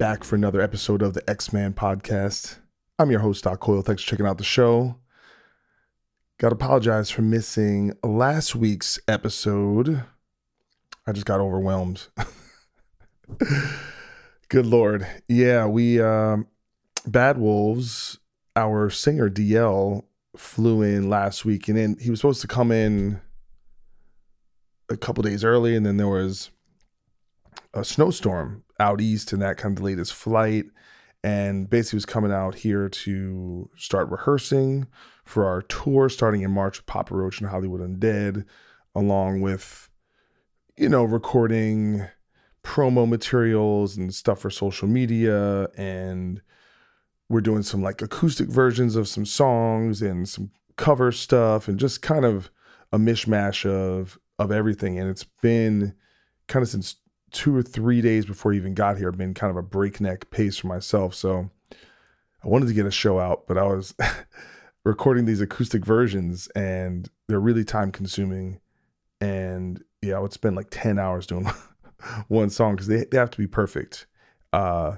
Back for another episode of the Ex-Man podcast. I'm your host, Doc Coyle. Thanks for checking out the show. Gotta apologize for missing last week's episode. I just got overwhelmed. Good lord. Yeah, we um Bad Wolves, our singer DL flew in last week and then he was supposed to come in a couple days early, and then there was a snowstorm out east, and that kind of delayed his flight. And basically, was coming out here to start rehearsing for our tour starting in March with Papa Roach and Hollywood Undead, along with, you know, recording promo materials and stuff for social media. And we're doing some like acoustic versions of some songs and some cover stuff, and just kind of a mishmash of of everything and it's been kind of since two or three days before he even got here been kind of a breakneck pace for myself. So i wanted to get a show out but i was recording these acoustic versions and they're really time consuming. And yeah i would spend like 10 hours doing one song because they, they have to be perfect. Uh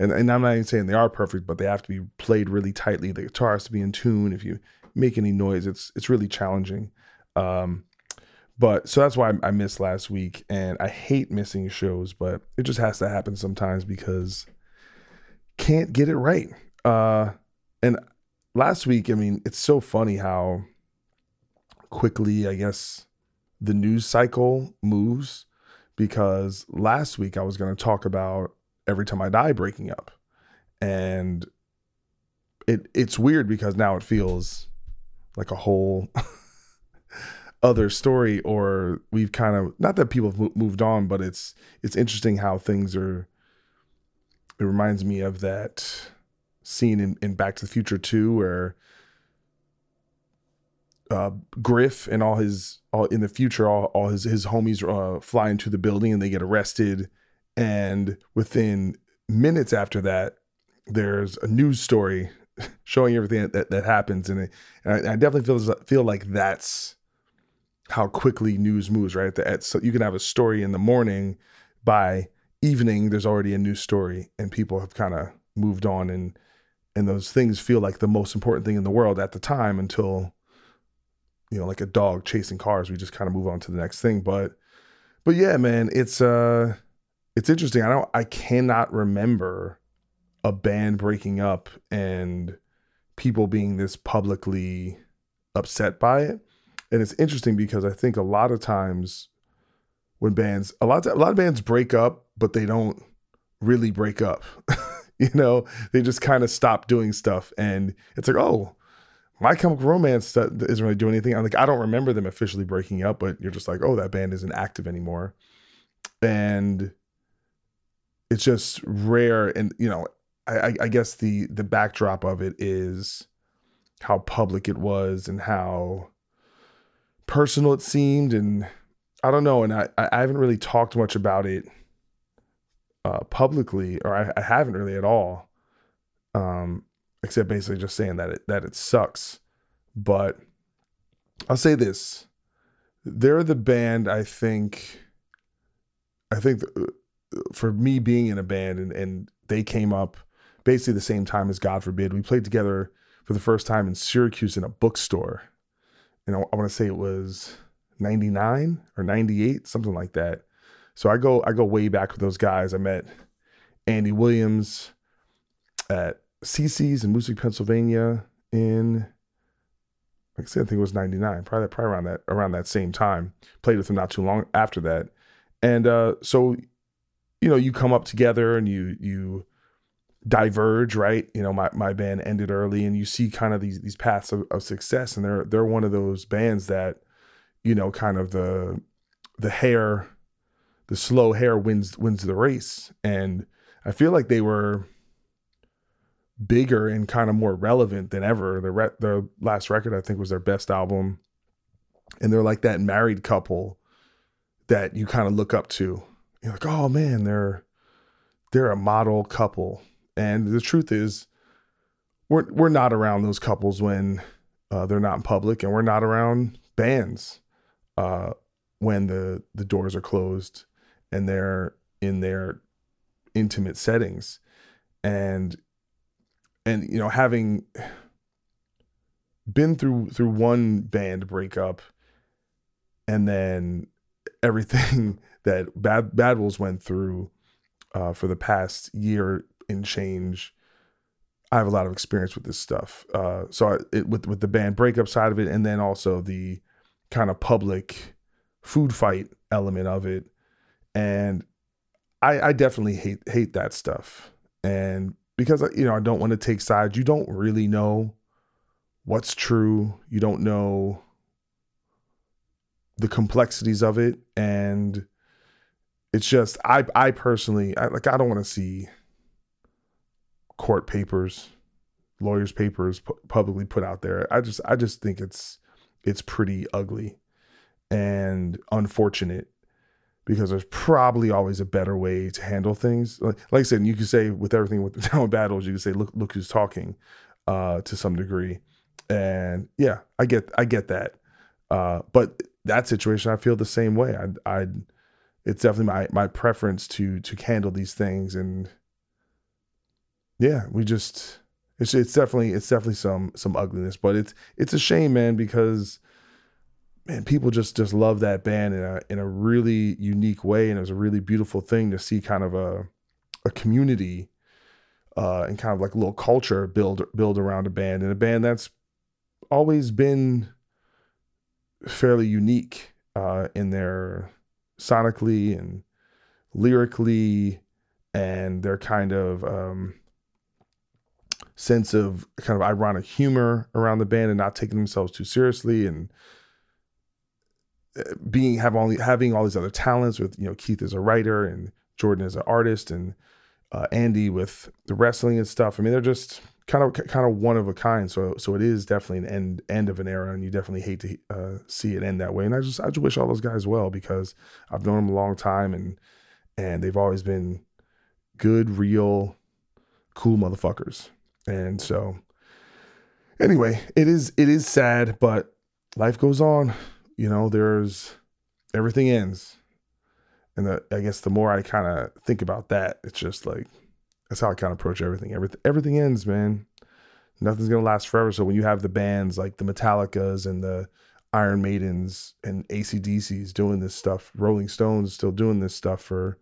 and, and i'm not even saying they are perfect but they have to be played really tightly. The guitar has to be in tune. If you make any noise it's it's really challenging. Um but so that's why I, missed last week, and I hate missing shows, but it just has to happen sometimes because can't get it right. Uh, and last week, I mean, it's so funny how quickly I guess the news cycle moves. Because last week I was going to talk about every time I die breaking up, and it it's weird because now it feels like a whole other story or we've kind of not that people have moved on but it's it's interesting how things are it reminds me of that scene in, in back to the future 2 where uh, griff and all his all in the future all, all his his homies uh, fly into the building and they get arrested. And within minutes after that there's a news story showing everything that, that happens. And, it, and I, I definitely feel feel like that's how quickly news moves, right? At, so you can have a story in the morning, by evening there's already a new story, and people have kind of moved on, and and those things feel like the most important thing in the world at the time until you know, like a dog chasing cars, we just kind of move on to the next thing. But but yeah, man, it's uh it's interesting. I don't I cannot remember a band breaking up and people being this publicly upset by it and it's interesting because I think a lot of times when bands a lot of, a lot of bands break up, but they don't really break up. you know, they just kind of stop doing stuff, and it's like, oh, My Chemical Romance isn't really doing anything. I'm like, I don't remember them officially breaking up, but you're just like, oh, that band isn't active anymore, and it's just rare. And you know, I, I guess the the backdrop of it is how public it was and how personal it seemed and i don't know and i i haven't really talked much about it uh publicly or i, I haven't really at all um except basically just saying that it that it sucks but i'll say this they're the band i think i think uh, for me being in a band and and they came up basically the same time as god forbid we played together for the first time in Syracuse in a bookstore. And I, I want to say it was 99 or 98, something like that. So I go I go way back with those guys. I met Andy Williams at CC's in Moosic, Pennsylvania in like I said, I think it was 99, probably probably around that around that same time. Played with him not too long after that. And uh so you know, you come up together and you you diverge, right? You know, my, my band ended early and you see kind of these these paths of, of success and they're they're one of those bands that, you know, kind of the the hare, the slow hare wins wins the race. And I feel like they were bigger and kind of more relevant than ever. The re- their last record I think was their best album. And they're like that married couple that you kind of look up to. You're like, "Oh man, they're they're a model couple." And the truth is, we're we're not around those couples when uh, they're not in public, and we're not around bands uh, when the the doors are closed and they're in their intimate settings, and and you know having been through through one band breakup, and then everything that Bad Bad Wolves went through uh, for the past year and change. I have a lot of experience with this stuff. Uh, so I, it, with with the band breakup side of it, and then also the kind of public food fight element of it, and I, I definitely hate hate that stuff. And because you know I don't want to take sides. You don't really know what's true. You don't know the complexities of it, and it's just I I personally I, like I don't want to see court papers, lawyers' papers pu- publicly put out there. I just I just think it's it's pretty ugly and unfortunate because there's probably always a better way to handle things. Like, like I said, you could say with everything with the down battles, you could say look look who's talking uh, to some degree, and yeah, I get I get that. Uh, but that situation, I feel the same way. I I it's definitely my my preference to to handle these things and yeah, we just it's it's definitely it's definitely some some ugliness, but it's it's a shame, man, because man, people just just love that band in a in a really unique way, and it was a really beautiful thing to see kind of a a community uh, and kind of like a little culture build build around a band and a band that's always been fairly unique uh, in their sonically and lyrically and their kind of um, sense of kind of ironic humor around the band and not taking themselves too seriously and uh, being have only having all these other talents with you know Keith as a writer and Jordan as an artist and uh, Andy with the wrestling and stuff. I mean, they're just kind of kind of one of a kind. So so it is definitely an end end of an era, and you definitely hate to uh, see it end that way. And I just I just wish all those guys well because I've known them a long time and and they've always been good, real, cool motherfuckers. And so anyway, it is it is sad, but life goes on. You know, there's everything ends. And the, I guess the more I kind of think about that, it's just like that's how I kind of approach everything. Everything everything ends, man. Nothing's gonna last forever. So when you have the bands like the Metallicas and the Iron Maidens and ACDCs doing this stuff, Rolling Stones still doing this stuff for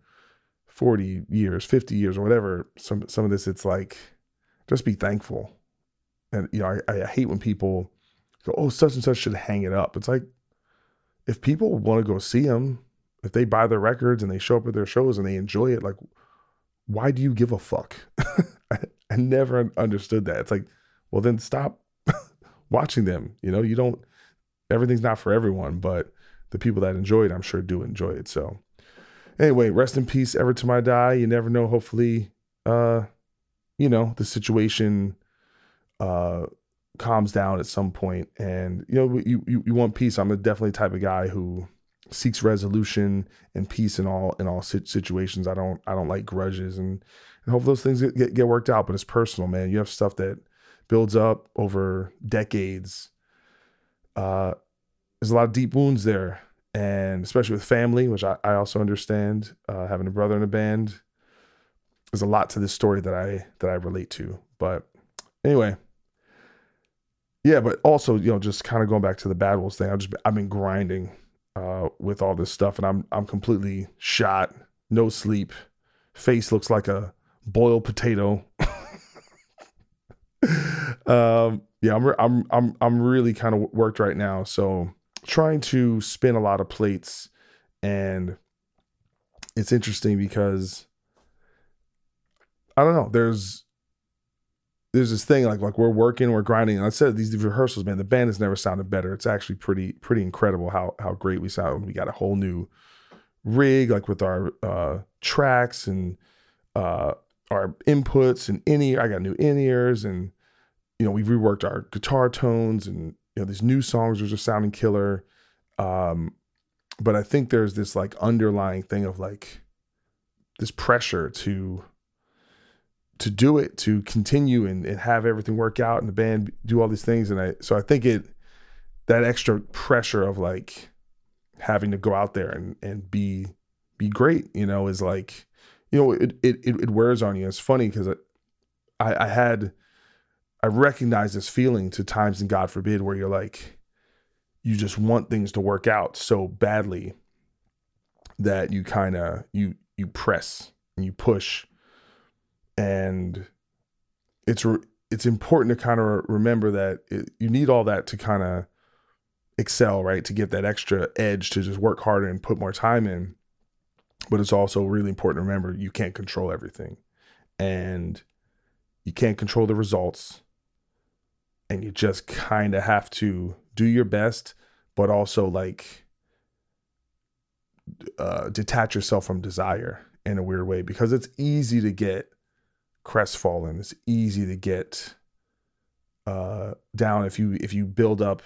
40 years, 50 years, or whatever. Some some of this, it's like just be thankful. And you know, I, I hate when people go, "Oh, such and such should hang it up." It's like if people want to go see them, if they buy their records and they show up at their shows and they enjoy it, like, why do you give a fuck? I, I never understood that. It's like, well, then stop watching them. You know, you don't. Everything's not for everyone, but the people that enjoy it, I'm sure, do enjoy it. So, anyway, rest in peace, Every Time I Die. You never know. Hopefully, uh, you know, the situation uh calms down at some point and you know you you, you want peace. I'm a definitely type of guy who seeks resolution and peace in all in all situations. I don't i don't like grudges and and hope those things get, get worked out but it's personal man. You have stuff that builds up over decades. Uh there's a lot of deep wounds there and especially with family which i, I also understand uh, having a brother in a band there's a lot to this story that I that I relate to. But anyway, yeah, but also you know just kind of going back to the Bad Wolves thing. I've just I've been grinding uh, with all this stuff, and I'm I'm completely shot, no sleep, face looks like a boiled potato. um, yeah, I'm I'm I'm I'm really kind of worked right now, so trying to spin a lot of plates, and it's interesting because I don't know. There's there's this thing like like we're working, we're grinding. And I said these rehearsals, man, the band has never sounded better. It's actually pretty pretty incredible how how great we sound. We got a whole new rig, like with our uh, tracks and uh, our inputs and in ear. I got new in ears, and you know we've reworked our guitar tones, and you know these new songs are just sounding killer. Um, but I think there's this like underlying thing of like this pressure to to do it, to continue and, and have everything work out and the band do all these things. And I, so I think it, that extra pressure of like having to go out there and, and be, be great, you know, is like, you know, it, it, it wears on you. It's funny because I, I had, I recognize this feeling to times and God forbid where you're like, you just want things to work out so badly that you kind of, you, you press and you push and it's re- it's important to kind of remember that it, you need all that to kind of excel, right? To get that extra edge to just work harder and put more time in. But it's also really important to remember you can't control everything, and you can't control the results, and you just kind of have to do your best, but also like uh, detach yourself from desire in a weird way because it's easy to get crestfallen. It's easy to get uh, down if you if you build up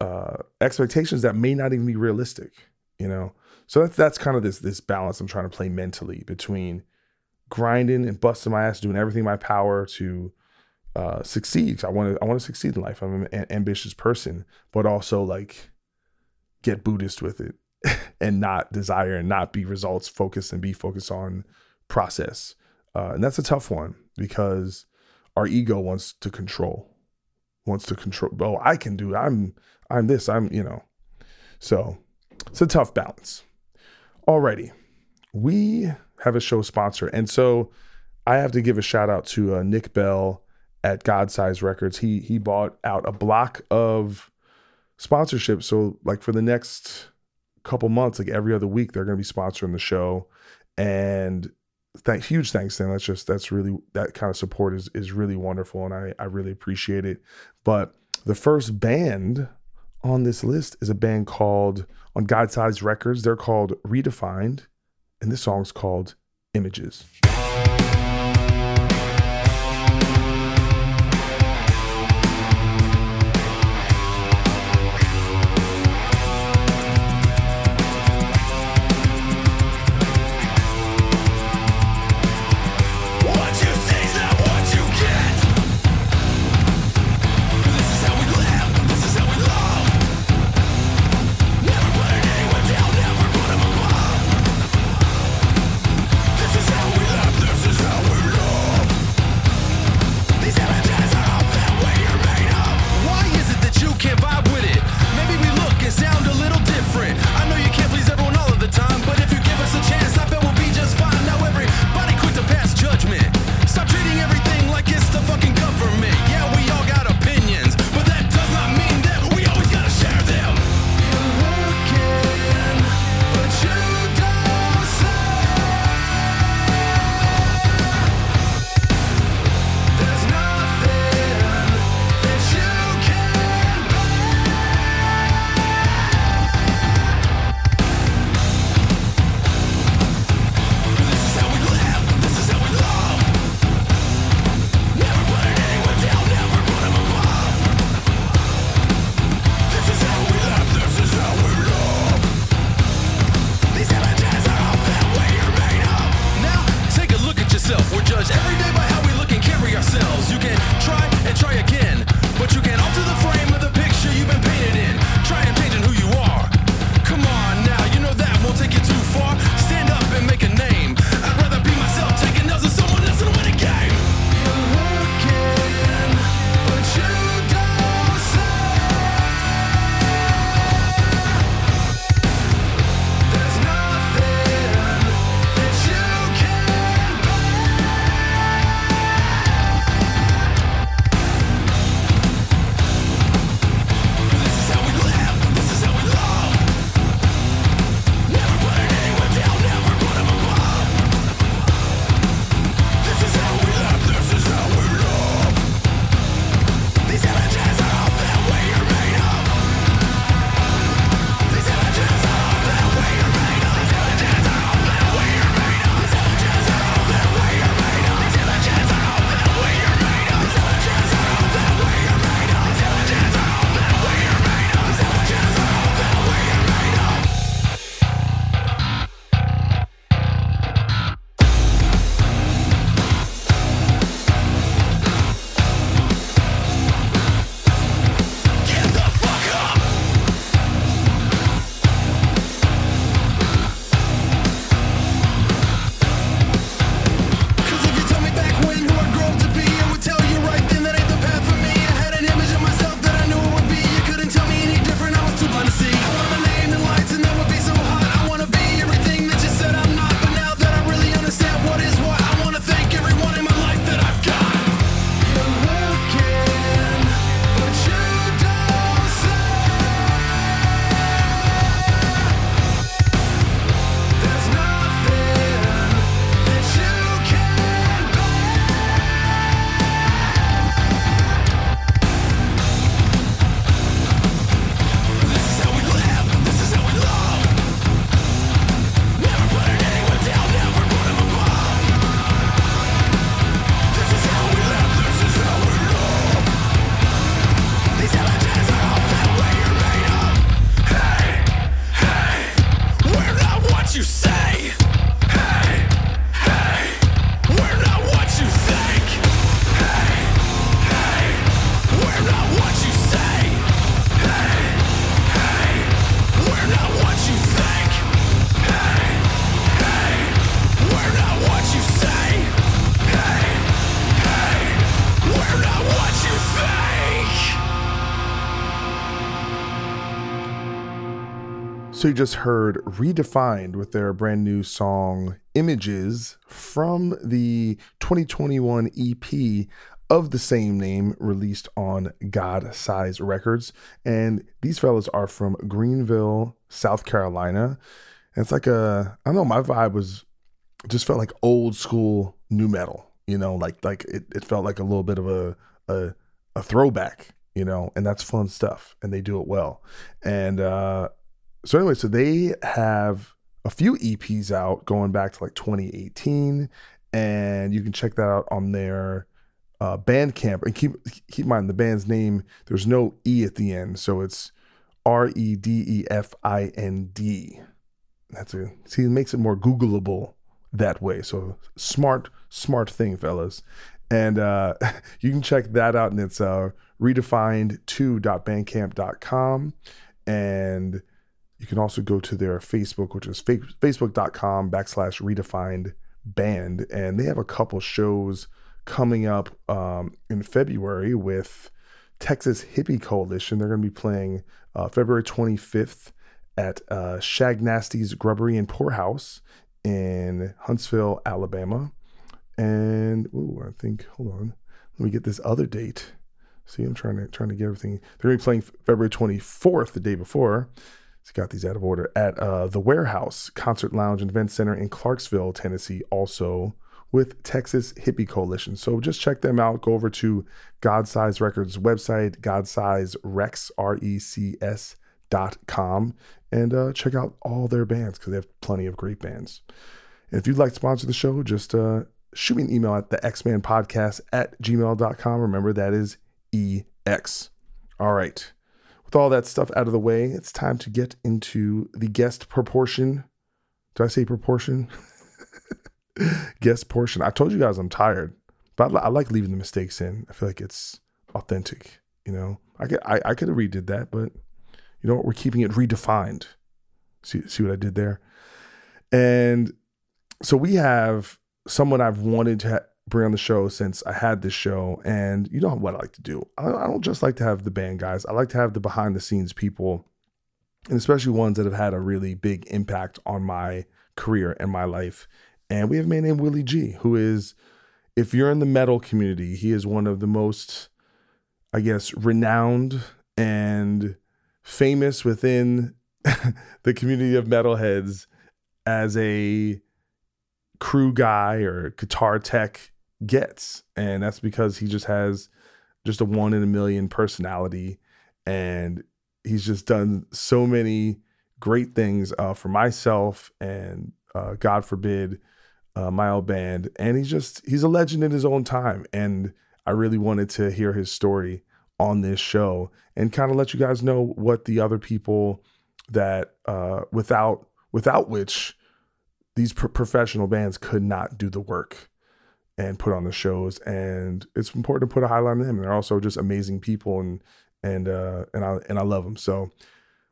uh, expectations that may not even be realistic. You know, so that's that's kind of this this balance I'm trying to play mentally between grinding and busting my ass, doing everything in my power to uh, succeed. I want to I want to succeed in life. I'm an ambitious person, but also like get Buddhist with it and not desire and not be results focused and be focused on process. Uh, and that's a tough one because our ego wants to control, wants to control. Oh, I can do. It. I'm I'm this. I'm you know. So it's a tough balance. Alrighty, we have a show sponsor, and so I have to give a shout out to uh, Nick Bell at Godsize Records. He he bought out a block of sponsorship. So like for the next couple months, like every other week, they're going to be sponsoring the show, and thank huge thanks to them. That's just that's really that kind of support is is really wonderful and I I really appreciate it. But the first band on this list is a band called on Godsize Records. They're called REdEFIND, and this song's called Images. Just heard REdEFIND with their brand new song Images from the 2021 EP of the same name released on Godsize Records. And these fellas are from Greenville, South Carolina. And it's like a, I don't know, my vibe was just felt like old school new metal, you know, like like it, it felt like a little bit of a, a a throwback, you know, and that's fun stuff. And they do it well. And uh so anyway, so they have a few EPs out going back to like 2018, and you can check that out on their uh, Bandcamp. And keep keep in mind the band's name. There's no e at the end, so it's R E D E F I N D. That's a see. It makes it more Googleable that way. So smart, smart thing, fellas. And uh, you can check that out, and it's uh, redefind2.bandcamp.com. And you can also go to their Facebook, which is facebook.com backslash redefind band. And they have a couple shows coming up um, in February with Texas Hippie Coalition. They're going to be playing uh, February 25th at uh, Shag Nasty's Grubbery and Pourhouse in Huntsville, Alabama. And ooh, I think hold on, let me get this other date. See, I'm trying to trying to get everything. They're gonna be playing February 24th, the day before. It's got these out of order at uh, the Warehouse Concert Lounge and Event Center in Clarksville, Tennessee. Also with Texas Hippie Coalition. So just check them out. Go over to Godsize Records website, Godsize Recs R E C S dot com, and uh, check out all their bands because they have plenty of great bands. And if you'd like to sponsor the show, just uh, shoot me an email at the Ex-Man podcast at gmail.com. Remember, that is EX. All right. With all that stuff out of the way, it's time to get into the guest proportion. Did I say proportion? guest portion. I told you guys I'm tired, but I, I, like leaving the mistakes in. I feel like it's authentic. You know, I could I, I could have redid that, but you know what? We're keeping it redefined. See see what I did there? And so we have someone I've wanted to ha- bring on the show since I had this show. And you know what I like to do? I, don't just like to have the band guys, I like to have the behind the scenes people, and especially ones that have had a really big impact on my career and my life. And we have a man named Willie Gee, who is, if you're in the metal community, he is one of the most, I guess, renowned and famous within the community of metalheads as a crew guy or guitar tech gets. And that's because he just has just a one in a million personality. And he's just done so many great things uh, for myself and uh, God forbid, uh, my old band. And he's just, he's a legend in his own time. And I really wanted to hear his story on this show and kind of let you guys know what the other people that uh, without without which these pro- professional bands could not do the work and put on the shows and it's important to put a highlight on them And they're also just amazing people and and uh and I and I love them so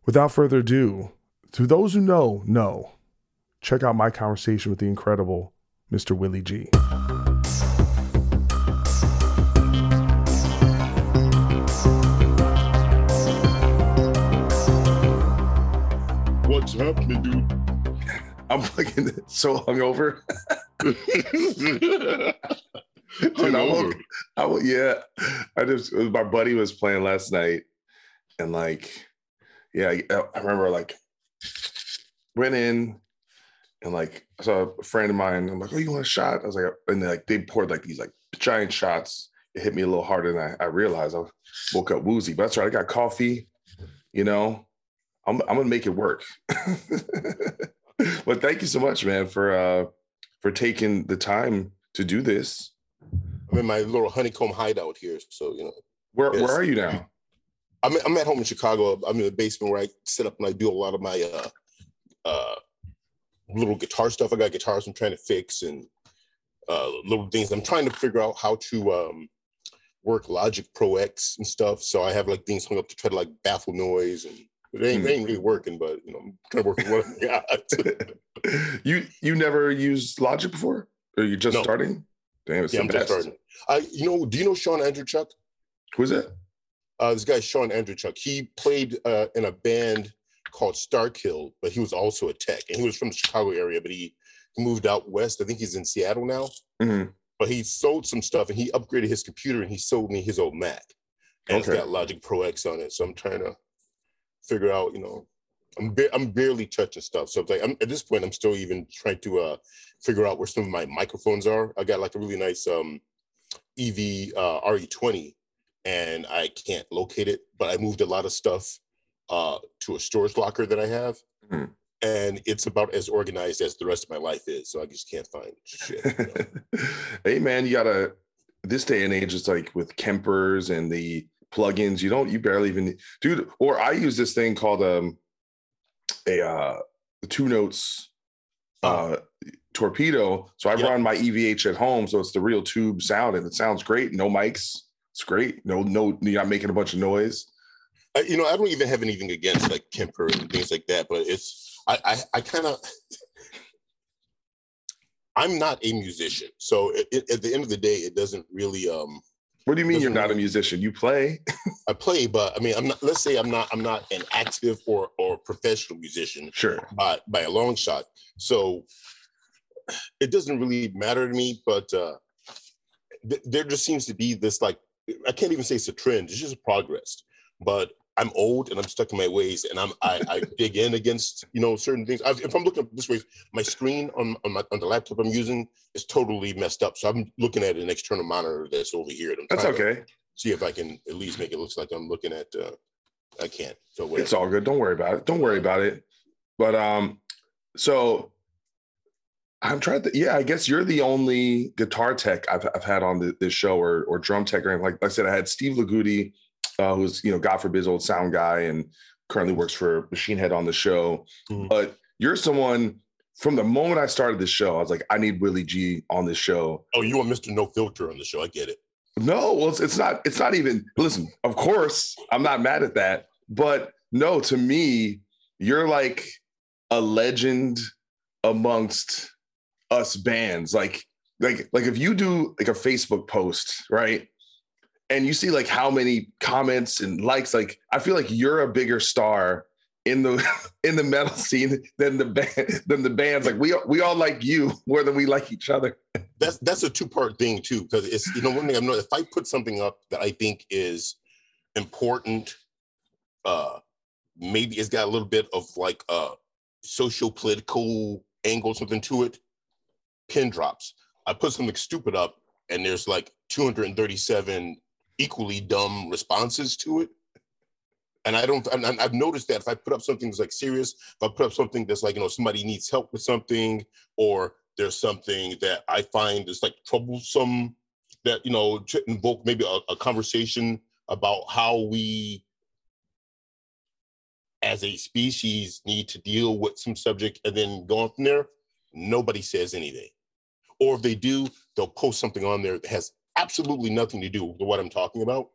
without further ado to those who know know check out my conversation with the incredible Mr. Willie Gee. What's happening, dude? I'm fucking so hungover. Dude, I woke, I woke, yeah. I just my buddy was playing last night, and like, yeah, I remember like went in and like I saw a friend of mine. I'm like, oh, you want a shot? I was like, and like they poured like these like giant shots. It hit me a little harder than I, I realized. I woke up woozy, but that's right. I got coffee. You know, I'm I'm gonna make it work. but thank you so much, man, for uh for taking the time to do this. I'm in my little honeycomb hideout here, so you know. Where where are you now? I'm I'm at home in Chicago. I'm in the basement where I sit up and I do a lot of my uh uh little guitar stuff. I got guitars I'm trying to fix and uh little things. I'm trying to figure out how to um work Logic Pro X and stuff. So I have like things hung up to try to like baffle noise and it ain't, mm. ain't really working, but you know, I'm trying to work with what I got. You you never used Logic before? Or you just no. starting? Damn, it's yeah, I'm best. just starting. I you know, do you know Shaun Andruchuk? Who's that? Uh, this guy Shaun Andruchuk. He played uh, in a band called Starkill, but he was also a tech, and he was from the Chicago area, but he moved out west. I think he's in Seattle now. Mhm. But he sold some stuff, and he upgraded his computer, and he sold me his old Mac, and Okay. it's got Logic Pro X on it. So I'm trying to figure out, you know, I'm ba- I'm barely touching stuff. So it's like I'm at this point, I'm still even trying to uh figure out where some of my microphones are. I got like a really nice um EV uh, RE20, and I can't locate it. But I moved a lot of stuff uh to a storage locker that I have, Mhm. and it's about as organized as the rest of my life is. So I just can't find shit. you know? hey man, you gotta this day and age, it's like with Kempers and the plugins, you don't you barely even dude, or I use this thing called um a uh two notes uh torpedo. So I Yeah. run my EVH at home, so it's the real tube sound and it sounds great. No mics. It's great. No, no, you're not making a bunch of noise. I, you know, I don't even have anything against like Kemper and things like that, but it's I I, I kind of I'm not a musician, so it, it- at the end of the day, it doesn't really. um What do you mean you're Doesn't a musician? You play? I play, but I mean, I'm not. Let's say I'm not. I'm not an active or or professional musician Sure. by by a long shot. So it doesn't really matter to me. But uh th- there just seems to be this like I can't even say it's a trend. It's just progress. But I'm old and I'm stuck in my ways, and I'm I, I dig in against you know certain things. I've, if I'm looking this way, my screen on on, my, on the laptop I'm using is totally messed up. So I'm looking at an external monitor that's over here. That's okay. See if I can at least make it look like I'm looking at. uh I can't. So whatever. It's all good. Don't worry about it. Don't worry about it. But um, so I'm trying to. Yeah, I guess you're the only guitar tech I've, I've had on the, this show, or or drum tech, or anything. Like, like I said, I had Steve Lagudi, uh, who's you know God forbid's old sound guy, and currently works for Machine Head on the show. Mhm. But you're someone from the moment I started the show, I was like, I need Willie Gee on this show. Oh, you want Mr. No Filter on the show? I get it. No, well, it's, it's not. It's not even. Listen, of course, I'm not mad at that, but no, to me, you're like a legend amongst us bands. Like, like, like if you do like a Facebook post, right, and you see like how many comments and likes, like I feel like you're a bigger star in the in the metal scene than the band than the bands. Like we we all like you more than we like each other. That's that's a two part thing too, because it's you know one thing I've noticed. If I put something up that I think is important, uh, maybe it's got a little bit of like uh social political angle, something to it. Pin drops. I put something stupid up, and there's like 237 equally dumb responses to it. And I don't. And I've noticed that if I put up something that's like serious, if I put up something that's like you know somebody needs help with something, or there's something that I find is like troublesome, that you know to invoke maybe a, a conversation about how we as a species need to deal with some subject and then go on from there nobody says anything or if they do they'll post something on there that has absolutely nothing to do with what i'm talking about.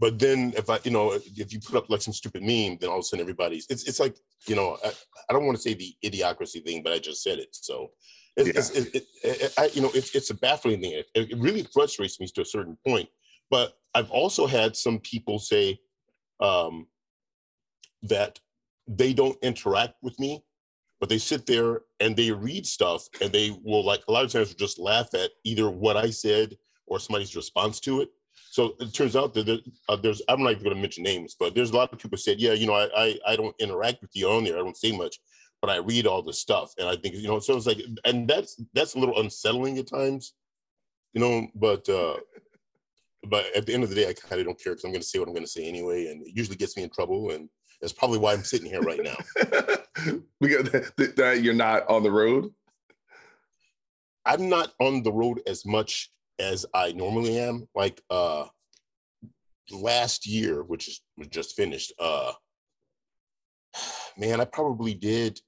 But then if i you know if you put up like some stupid meme then all of a sudden everybody's it's, it's like you know I, I don't want to say the idiocracy thing but i just said it so. It's, it's, it, it, it, I, you know it's, it's a baffling thing. It, it really frustrates me to a certain point. But i've also had some people say um, that they don't interact with me but they sit there and they read stuff and they will like a lot of times just laugh at either what i said or somebody's response to it. So it turns out that there, uh, there's i'm not even going to mention names but there's a lot of people said yeah you know I, I i don't interact with you on there i don't say much but i read all the stuff. And i think you know so it's like and that's that's a little unsettling at times you know but uh but at the end of the day i kind of don't care because i'm going to say what i'm going to say anyway and it usually gets me in trouble and that's probably why i'm sitting here right now because that, that you're not on the road. I'm not on the road as much as I normally am. Like uh last year, which is was just finished, uh man, I probably did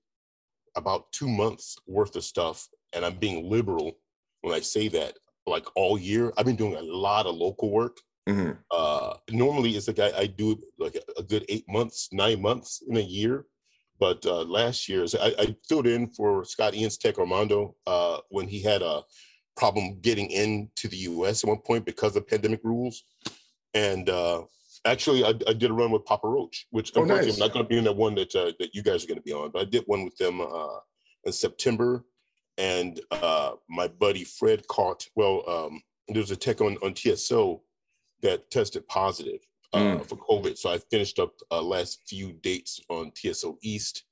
about two months worth of stuff. And I'm being liberal when I say that, like all year. I've been doing a lot of local work. Mhm. Uh normally it's like I, I do like a, a good eight months, nine months in a year. But uh, last year, so I, I filled in for Scott Ian's Tech Armando uh, when he had a problem getting into the U.S. at one point because of pandemic rules, and uh, Actually, I, I did a run with Papa Roach, which Oh, unfortunately nice. I'm not going to be in that one that uh, that you guys are going to be on, but I did one with them uh, in September, and uh, my buddy Fred caught. Well, um, there was a tech on on TSO that tested positive uh, Mm. for COVID, so I finished up uh, last few dates on TSO East,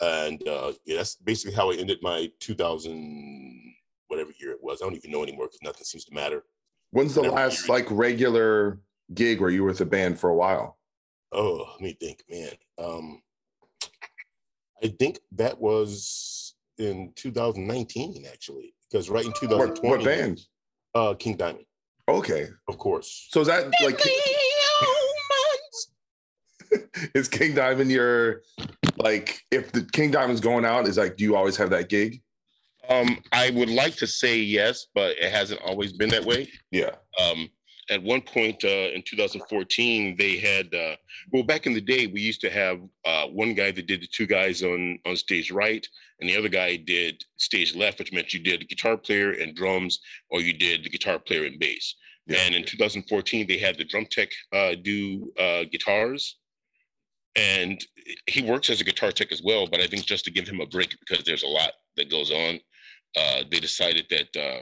and uh, yeah, that's basically how I ended my 2000 whatever year it was. I don't even know anymore because nothing seems to matter. When's the last like regular gig where you were with a band for a while? Oh, let me think, man. Um, I think that was in 2019, actually, because right in What, 2020, what band? Uh, King Diamond, Okay. of course. So is that like is King Diamond your like if the King Diamond's going out, is like do you always have that gig? Um, I would like to say yes, but it hasn't always been that way. Yeah. Um, at one point uh, in 2014, they had uh, well, back in the day, we used to have uh, one guy that did the two guys on on stage right, and the other guy did stage left, which meant you did the guitar player and drums, or you did the guitar player and bass. Yeah. And in 2014, they had the drum tech uh, do uh, guitars, and he works as a guitar tech as well. But I think just to give him a break because there's a lot that goes on, uh, they decided that uh,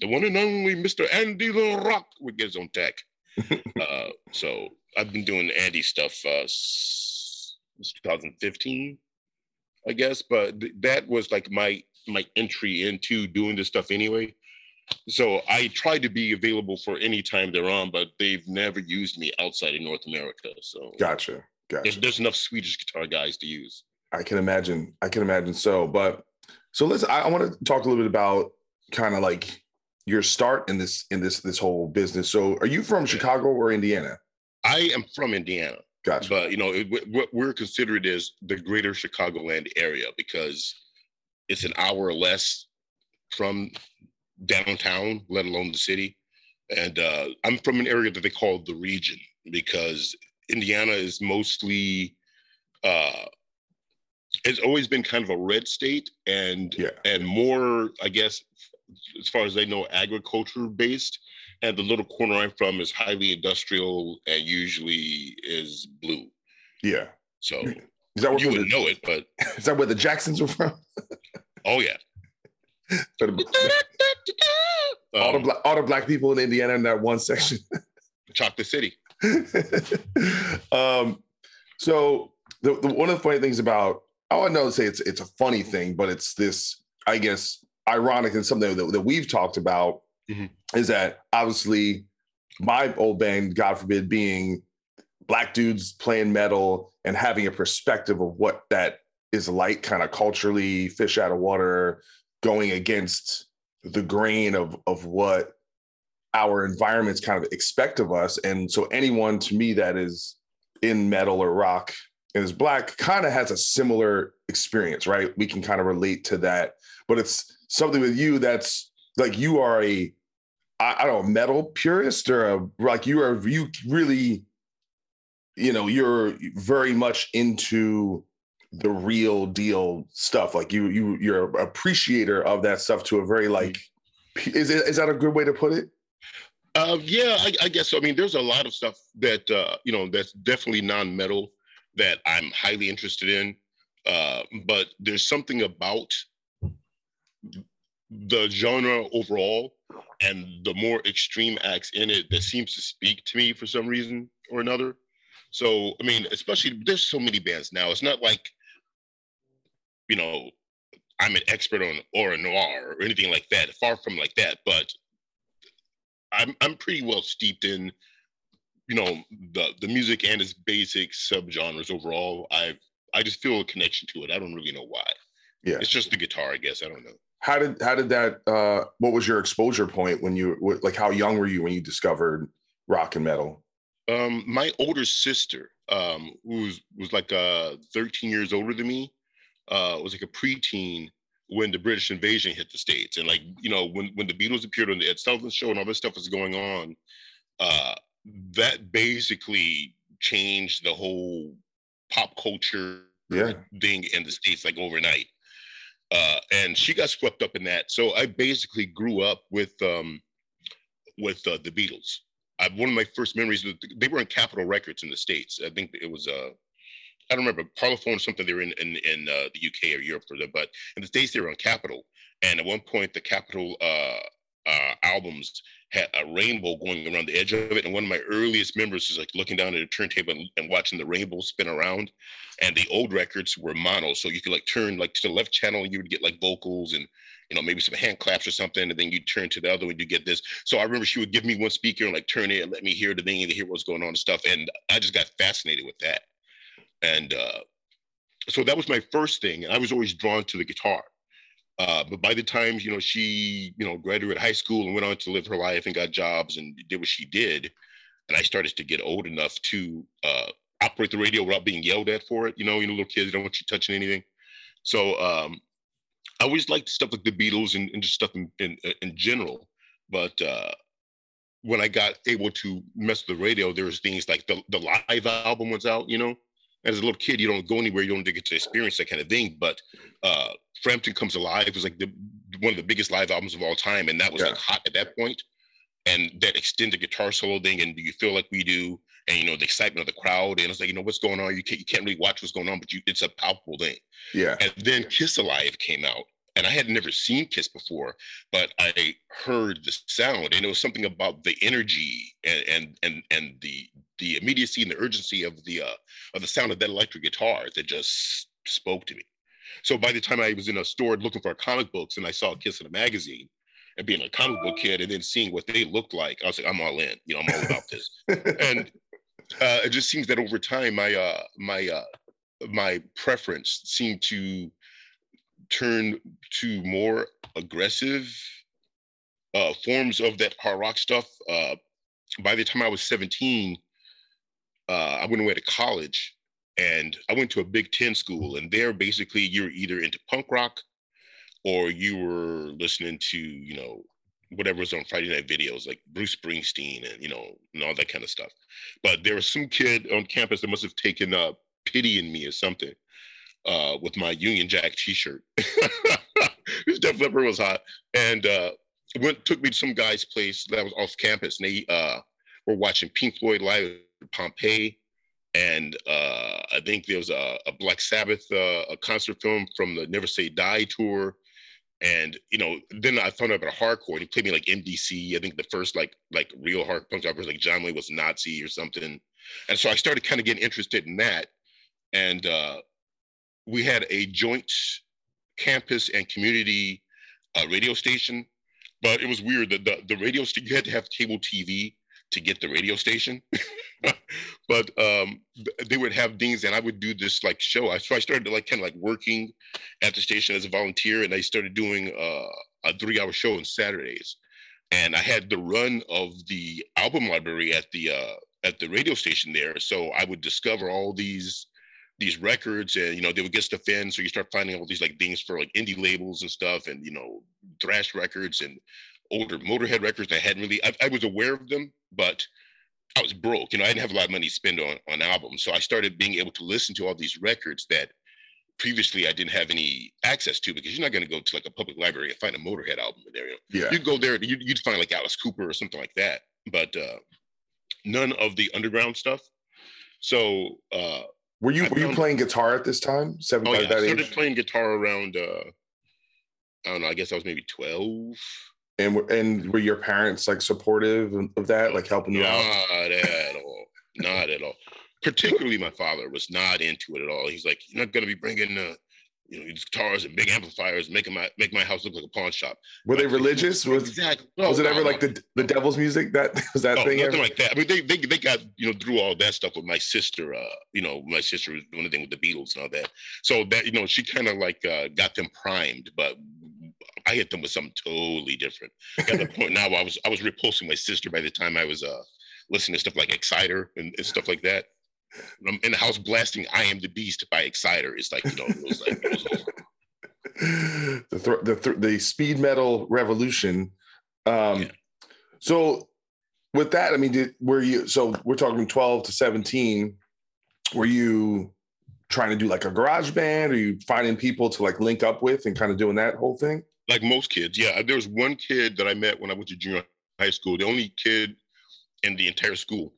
the one and only Mr. Andy LaRocque get his own tech. uh, so I've been doing Andy stuff uh, since 2015, I guess. But th- that was like my my entry into doing this stuff anyway. So I try to be available for any time they're on, but they've never used me outside of North America. So Gotcha. there's, there's enough Swedish guitar guys to use. I can imagine. I can imagine so. But so let's I, I want to talk a little bit about kind of like your start in this in this this whole business. So are you from Chicago or Indiana? I am from Indiana. Gotcha. but you know it, what we're considered is the greater chicagoland area because it's an hour or less from downtown let alone the city and uh, i'm from an area that they call the region because indiana is mostly uh, it's always been kind of a red state and Yeah. and more i guess as far as they know agriculture based and the little corner i'm from is highly industrial and usually is blue yeah. so Is that where you would know it, but is that where the Jacksons were from? oh yeah. all the Um, black all the black people in Indiana in that one section. Chocolate City. um, so the, the one of the funny things about I wouldn't know to say it's it's a funny thing, but it's this I guess ironic and something that, that we've talked about Mhm. is that obviously my old band, God Forbid, being black dudes playing metal and having a perspective of what that is like, kind of culturally, fish out of water, going against the grain of of what our environments kind of expect of us. And so anyone to me that is in metal or rock and is black kind of has a similar experience, right? We can kind of relate to that. But it's something with you that's like you are a I, I don't know, metal purist or a like you are you really, you know, you're very much into the real deal stuff. Like you you you're an appreciator of that stuff to a very like is it is that a good way to put it? Uh, yeah, I, I guess so. I mean, there's a lot of stuff that uh, you know that's definitely non-metal that I'm highly interested in. Uh, but there's something about the genre overall and the more extreme acts in it that seems to speak to me for some reason or another. So, I mean, especially there's so many bands now. It's not like, you know, I'm an expert on Aura Noir or anything like that. Far from like that, but I'm I'm pretty well steeped in, you know, the the music and its basic subgenres overall. I I just feel a connection to it. I don't really know why. Yeah. It's just the guitar, I guess. I don't know. How did how did that uh what was your exposure point when you like how young were you when you discovered rock and metal? Um, my older sister, um, who was was like uh 13 years older than me, uh, was like a preteen when the British invasion hit the states, and like you know when when the Beatles appeared on the Ed Sullivan Show and all this stuff was going on, uh, that basically changed the whole pop culture Yeah. thing in the states like overnight. Uh, and she got swept up in that. So I basically grew up with um, with uh, the Beatles. I, one of my first memories, they were in Capitol Records in the States. I think it was, uh, I don't remember, Parlophone or something. They were in, in, in uh, the UK or Europe for them, but in the States, they were on Capitol. And at one point, the Capitol uh, uh, albums had a rainbow going around the edge of it. And one of my earliest memories is like looking down at a turntable and, and, watching the rainbow spin around. And the old records were mono, so you could like turn like to the left channel, and you would get like vocals and you know maybe some hand claps or something, and then you turn to the other one, you get this. So I remember she would give me one speaker and like turn it and let me hear the thing and hear what's going on and stuff. And I just got fascinated with that. And uh, so that was my first thing. And I was always drawn to the guitar. Uh, but by the time you know she you know graduated high school and went on to live her life and got jobs and did what she did, and I started to get old enough to uh, operate the radio without being yelled at for it. You know, you know, little kids don't want you touching anything. So um, I always liked stuff like the Beatles and, and just stuff in, in, in general. But uh, when I got able to mess with the radio, there was things like the the live album was out. You know, as a little kid, you don't go anywhere, you don't get to experience that kind of thing. But uh, Frampton Comes Alive was like the one of the biggest live albums of all time, and that was yeah. like hot at that point. And that extended guitar solo thing, and do you feel like we do? And you know the excitement of the crowd, and it's like you know what's going on. You can't you can't really watch what's going on, but you it's a palpable thing. Yeah. And then Kiss Alive came out, and I had never seen Kiss before, but I heard the sound, and it was something about the energy and and and, and the the immediacy and the urgency of the uh, of the sound of that electric guitar that just spoke to me. So by the time I was in a store looking for comic books and I saw Kiss in a magazine and being a comic book kid and then seeing what they looked like, I was like, I'm all in. You know, I'm all about this. and uh, it just seems that over time, my uh, my uh, my preference seemed to turn to more aggressive uh, forms of that hard rock stuff. Uh, by the time I was 17, uh, I went away to college and I went to a Big Ten school, and there basically you're either into punk rock or you were listening to, you know, whatever was on Friday night videos, like Bruce Springsteen and, you know, and all that kind of stuff. But there was some kid on campus that must have taken uh, pity in me or something uh, with my Union Jack t-shirt. this Def Leppard was hot. And uh, went took me to some guy's place that was off campus, and they uh, were watching Pink Floyd live Pompeii and uh, I think there was a, a Black Sabbath uh, a concert film from the Never Say Die tour, and you know, then I found out about hardcore. And he played me like MDC. I think the first like like real hard punk rockers like John Lee was Nazi or something, and so I started kind of getting interested in that. And uh, we had a joint campus and community uh, radio station, but it was weird that the the radio station you had to have cable TV to get the radio station. but um, they would have things, and I would do this like show. I, so I started like kind of like working at the station as a volunteer, and I started doing uh, a three-hour show on Saturdays. And I had the run of the album library at the uh, at the radio station there, so I would discover all these these records and you know they would get stuff in so you start finding all these like things for like indie labels and stuff and you know thrash records and older motorhead records i hadn't really I, I was aware of them but I was broke. You know, I didn't have a lot of money to spend on, on albums. So I started being able to listen to all these records that previously I didn't have any access to because you're not going to go to like a public library and find a Motorhead album in there. You know? Yeah. You'd go there, you'd, you'd, find like Alice Cooper or something like that, but uh, none of the underground stuff. So, uh, were you were you playing guitar at this time? Seven. Oh yeah, I started age? playing guitar around. Uh, I don't know. I guess I was maybe twelve. And and were your parents like supportive of that, like helping you not out? Not at all. Not at all. Particularly, my father was not into it at all. He's like, "You're not going to be bringing uh, you know, guitars and big amplifiers, making my make my house look like a pawn shop." Were but, they religious? Was exactly. No, was it ever no, like the the devil's music? That was that no, thing? Nothing ever? like that. I mean, they, they they got you know through all that stuff with my sister. Uh, you know, my sister was doing the thing with the Beatles and all that. So that you know, she kind of like uh, got them primed, but I hit them with something totally different. At the point now, I was I was repulsing my sister by the time I was uh, listening to stuff like Exciter and, and stuff like that. I'm in the house blasting "I Am the Beast" by Exciter. It's like you know, it was like it was over. the th- the th- the speed metal revolution. Um, yeah. So with that, I mean, did, were you? So we're talking twelve to seventeen. Were you trying to do like a garage band? Or you finding people to like link up with and kind of doing that whole thing? Like most kids, yeah. There was one kid that I met when I went to junior high school. The only kid in the entire school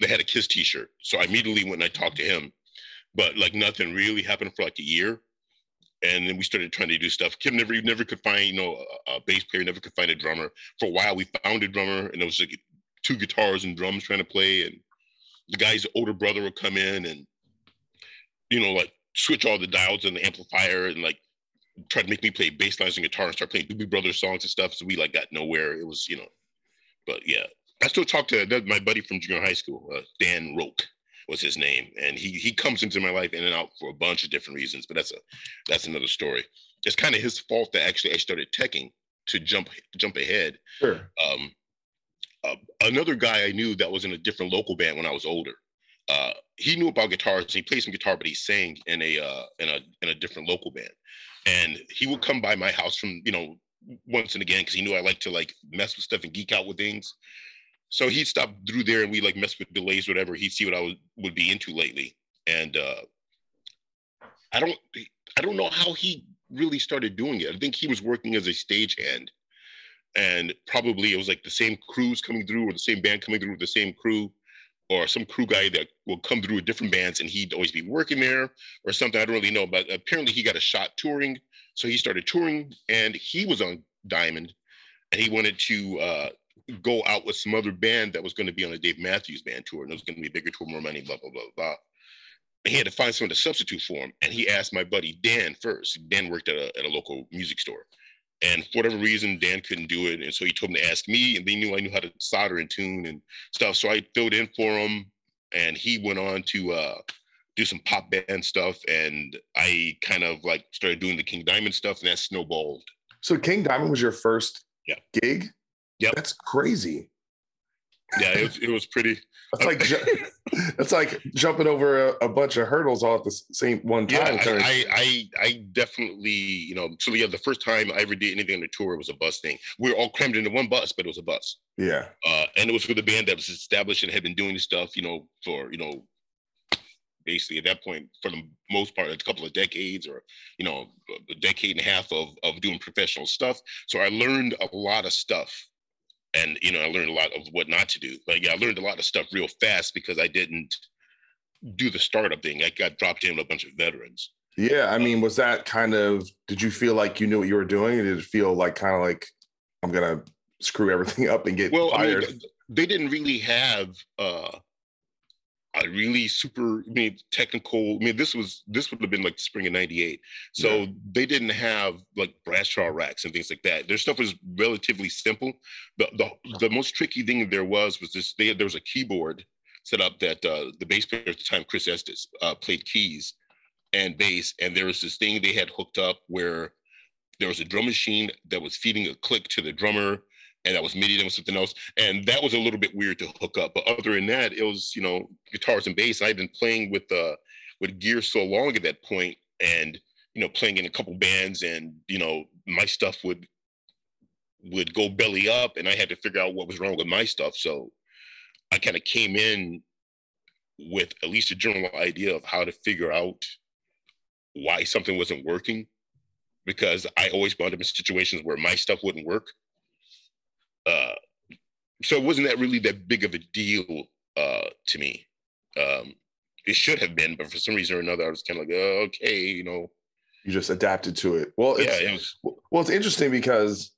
that had a Kiss T-shirt. So I immediately went and I talked to him, but like nothing really happened for like a year. And then we started trying to do stuff. Kim never never could find you know a, a bass player, never could find a drummer. For a while, we found a drummer, and it was like two guitars and drums trying to play, and the guy's older brother would come in and you know like switch all the dials in the amplifier and like try to make me play bass lines and guitar and start playing Doobie Brothers songs and stuff. So we like got nowhere. It was you know, but yeah, I still talk to my buddy from junior high school, uh, Dan Roke was his name, and he he comes into my life in and out for a bunch of different reasons. But that's a that's another story. It's kind of his fault that actually I started teching to jump jump ahead. Sure. Um, uh, another guy I knew that was in a different local band when I was older. Uh, he knew about guitars. He played some guitar, but he sang in a uh, in a in a different local band. And he would come by my house from you know once and again because he knew I like to like mess with stuff and geek out with things. So he'd stop through there and we like mess with delays, whatever. He'd see what I would, would be into lately. And uh, I don't I don't know how he really started doing it. I think he was working as a stagehand and probably it was like the same crews coming through or the same band coming through with the same crew or some crew guy that will come through with different bands and he'd always be working there or something. I don't really know, but apparently he got a shot touring. So he started touring and he was on Diamond and he wanted to uh, go out with some other band that was going to be on a Dave Matthews band tour and it was going to be a bigger tour, more money, blah, blah, blah, blah. And he had to find someone to substitute for him. And he asked my buddy Dan first. Dan worked at a, at a local music store. And for whatever reason, Dan couldn't do it. And so he told him to ask me, and they knew I knew how to solder and tune and stuff. So I filled in for him, and he went on to uh, do some pop band stuff. And I kind of like started doing the King Diamond stuff, and that snowballed. So King Diamond was your first yeah. gig? Yeah. That's crazy. Yeah, it was, it was pretty. It's like that's like jumping over a, a, bunch of hurdles all at the same one time. Yeah, I, I, I definitely, you know, so yeah, the first time I ever did anything on the tour was a bus thing. We were all crammed into one bus, but it was a bus. Yeah. Uh, and it was with a band that was established and had been doing stuff, you know, for you know, basically at that point, for the most part, a couple of decades or you know, a decade and a half of of doing professional stuff. So I learned a lot of stuff and you know i learned a lot of what not to do. But yeah i learned a lot of stuff real fast because i didn't do the startup thing. I got dropped in with a bunch of veterans. Yeah i mean was that kind of did you feel like you knew what you were doing? Did it feel like kind of like i'm gonna screw everything up and get well fired? I mean, they didn't really have uh a really super I mean technical I mean this was this would have been like spring of 98 so yeah. they didn't have like brass Bradshaw racks and things like that. Their stuff was relatively simple. The the, the most tricky thing there was was this they, there was a keyboard set up that uh, the bass player at the time Chris Estes uh, played keys and bass and there was this thing they had hooked up where there was a drum machine that was feeding a click to the drummer and that was MIDI, and something else. And that was a little bit weird to hook up. But other than that, it was, you know, guitars and bass. I've been playing with uh with gear so long at that point and you know, playing in a couple bands and, you know, my stuff would would go belly up and I had to figure out what was wrong with my stuff. So I kind of came in with at least a general idea of how to figure out why something wasn't working because I always wound up in situations where my stuff wouldn't work uh, so it wasn't that really that big of a deal uh, to me. Um, it should have been, but for some reason or another, I was kind of like, oh, okay, you know. You just adapted to it. Well, it's, yeah, it was, well, it's interesting because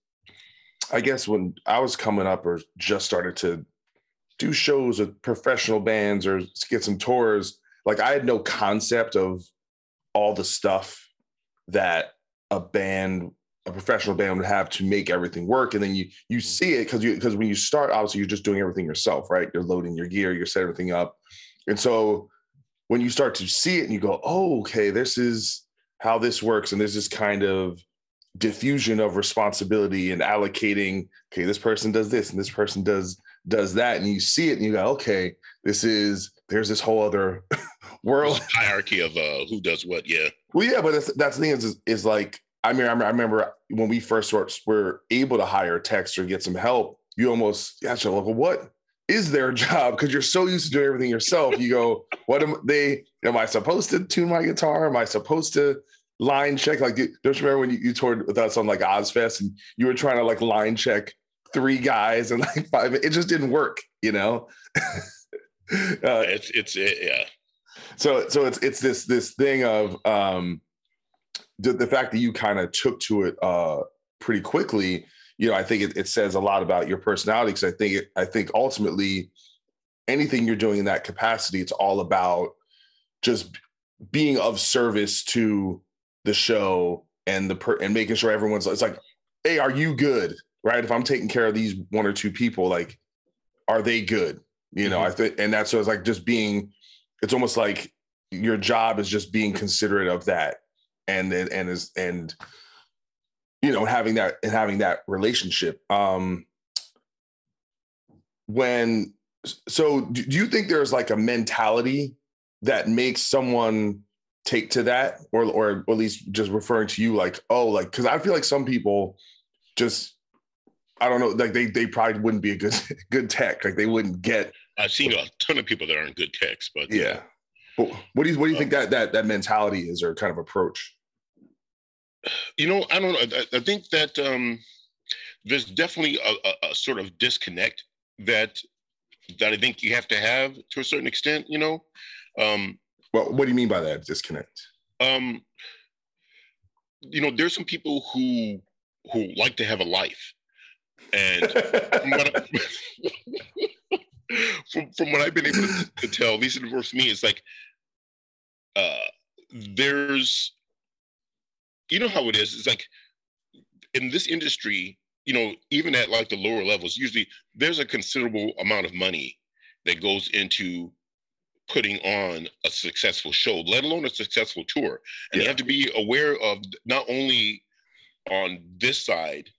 I guess when I was coming up or just started to do shows with professional bands or get some tours, like I had no concept of all the stuff that a band a professional band would have to make everything work. And then you you mm-hmm. see it because you because when you start obviously you're just doing everything yourself right? You're loading your gear you're setting everything up. And so when you start to see it and you go oh okay this is how this works and there's this kind of diffusion of responsibility and allocating okay this person does this and this person does does that and you see it and you go okay this is there's this whole other world. Hierarchy of uh who does what yeah. Well yeah but that's that's the thing is is like I mean, I remember when we first were able to hire techs or get some help, you almost got you like, well, what is their job? Because you're so used to doing everything yourself. You go, what am they? Am I supposed to tune my guitar? Am I supposed to line check? Like, don't you remember when you, you toured with us on like Ozzfest and you were trying to like line check three guys and like five. It just didn't work, you know. uh, it's it's it, yeah. So so it's it's this this thing of um the, the fact that you kind of took to it uh pretty quickly. You know, I think it, it says a lot about your personality because I think it, I think ultimately anything you're doing in that capacity, it's all about just being of service to the show and the per and making sure everyone's it's like, hey, are you good? Right. If I'm taking care of these one or two people, like, are they good? You know, mm-hmm. I think and that's so it's like just being it's almost like your job is just being considerate of that and and, and is and you know having that and having that relationship um when so do you think there's like a mentality that makes someone take to that? Or or at least just referring to you like oh like because i feel like some people just i don't know like they they probably wouldn't be a good good tech. Like they wouldn't get i've seen a ton of people that aren't good techs but yeah. But what do you what do you think that that that mentality is or kind of approach you know i don't know i, I think that um there's definitely a, a, a sort of disconnect that that I think you have to have to a certain extent, you know. Um, well, what do you mean by that disconnect? Um, you know, there's some people who who like to have a life, and from, what I, from, from what I've been able to, to tell, at least it works for me, it's like uh, there's, you know how it is. It's like in this industry, you know, even at like the lower levels, usually there's a considerable amount of money that goes into putting on a successful show, let alone a successful tour. And yeah. you have to be aware of not only on this side,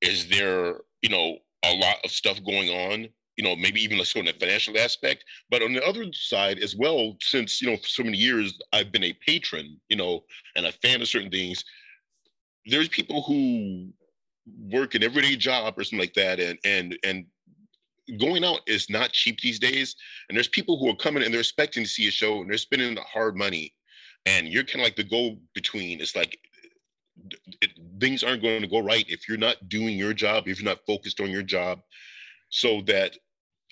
is there, you know, a lot of stuff going on, you know, maybe even a sort the financial aspect, but on the other side as well, since, you know, for so many years I've been a patron, you know, and a fan of certain things, there's people who work an everyday job or something like that and and and going out is not cheap these days. And there's people who are coming and they're expecting to see a show and they're spending the hard money. And you're kind of like the go between it's like it, things aren't going to go right if you're not doing your job if you're not focused on your job so that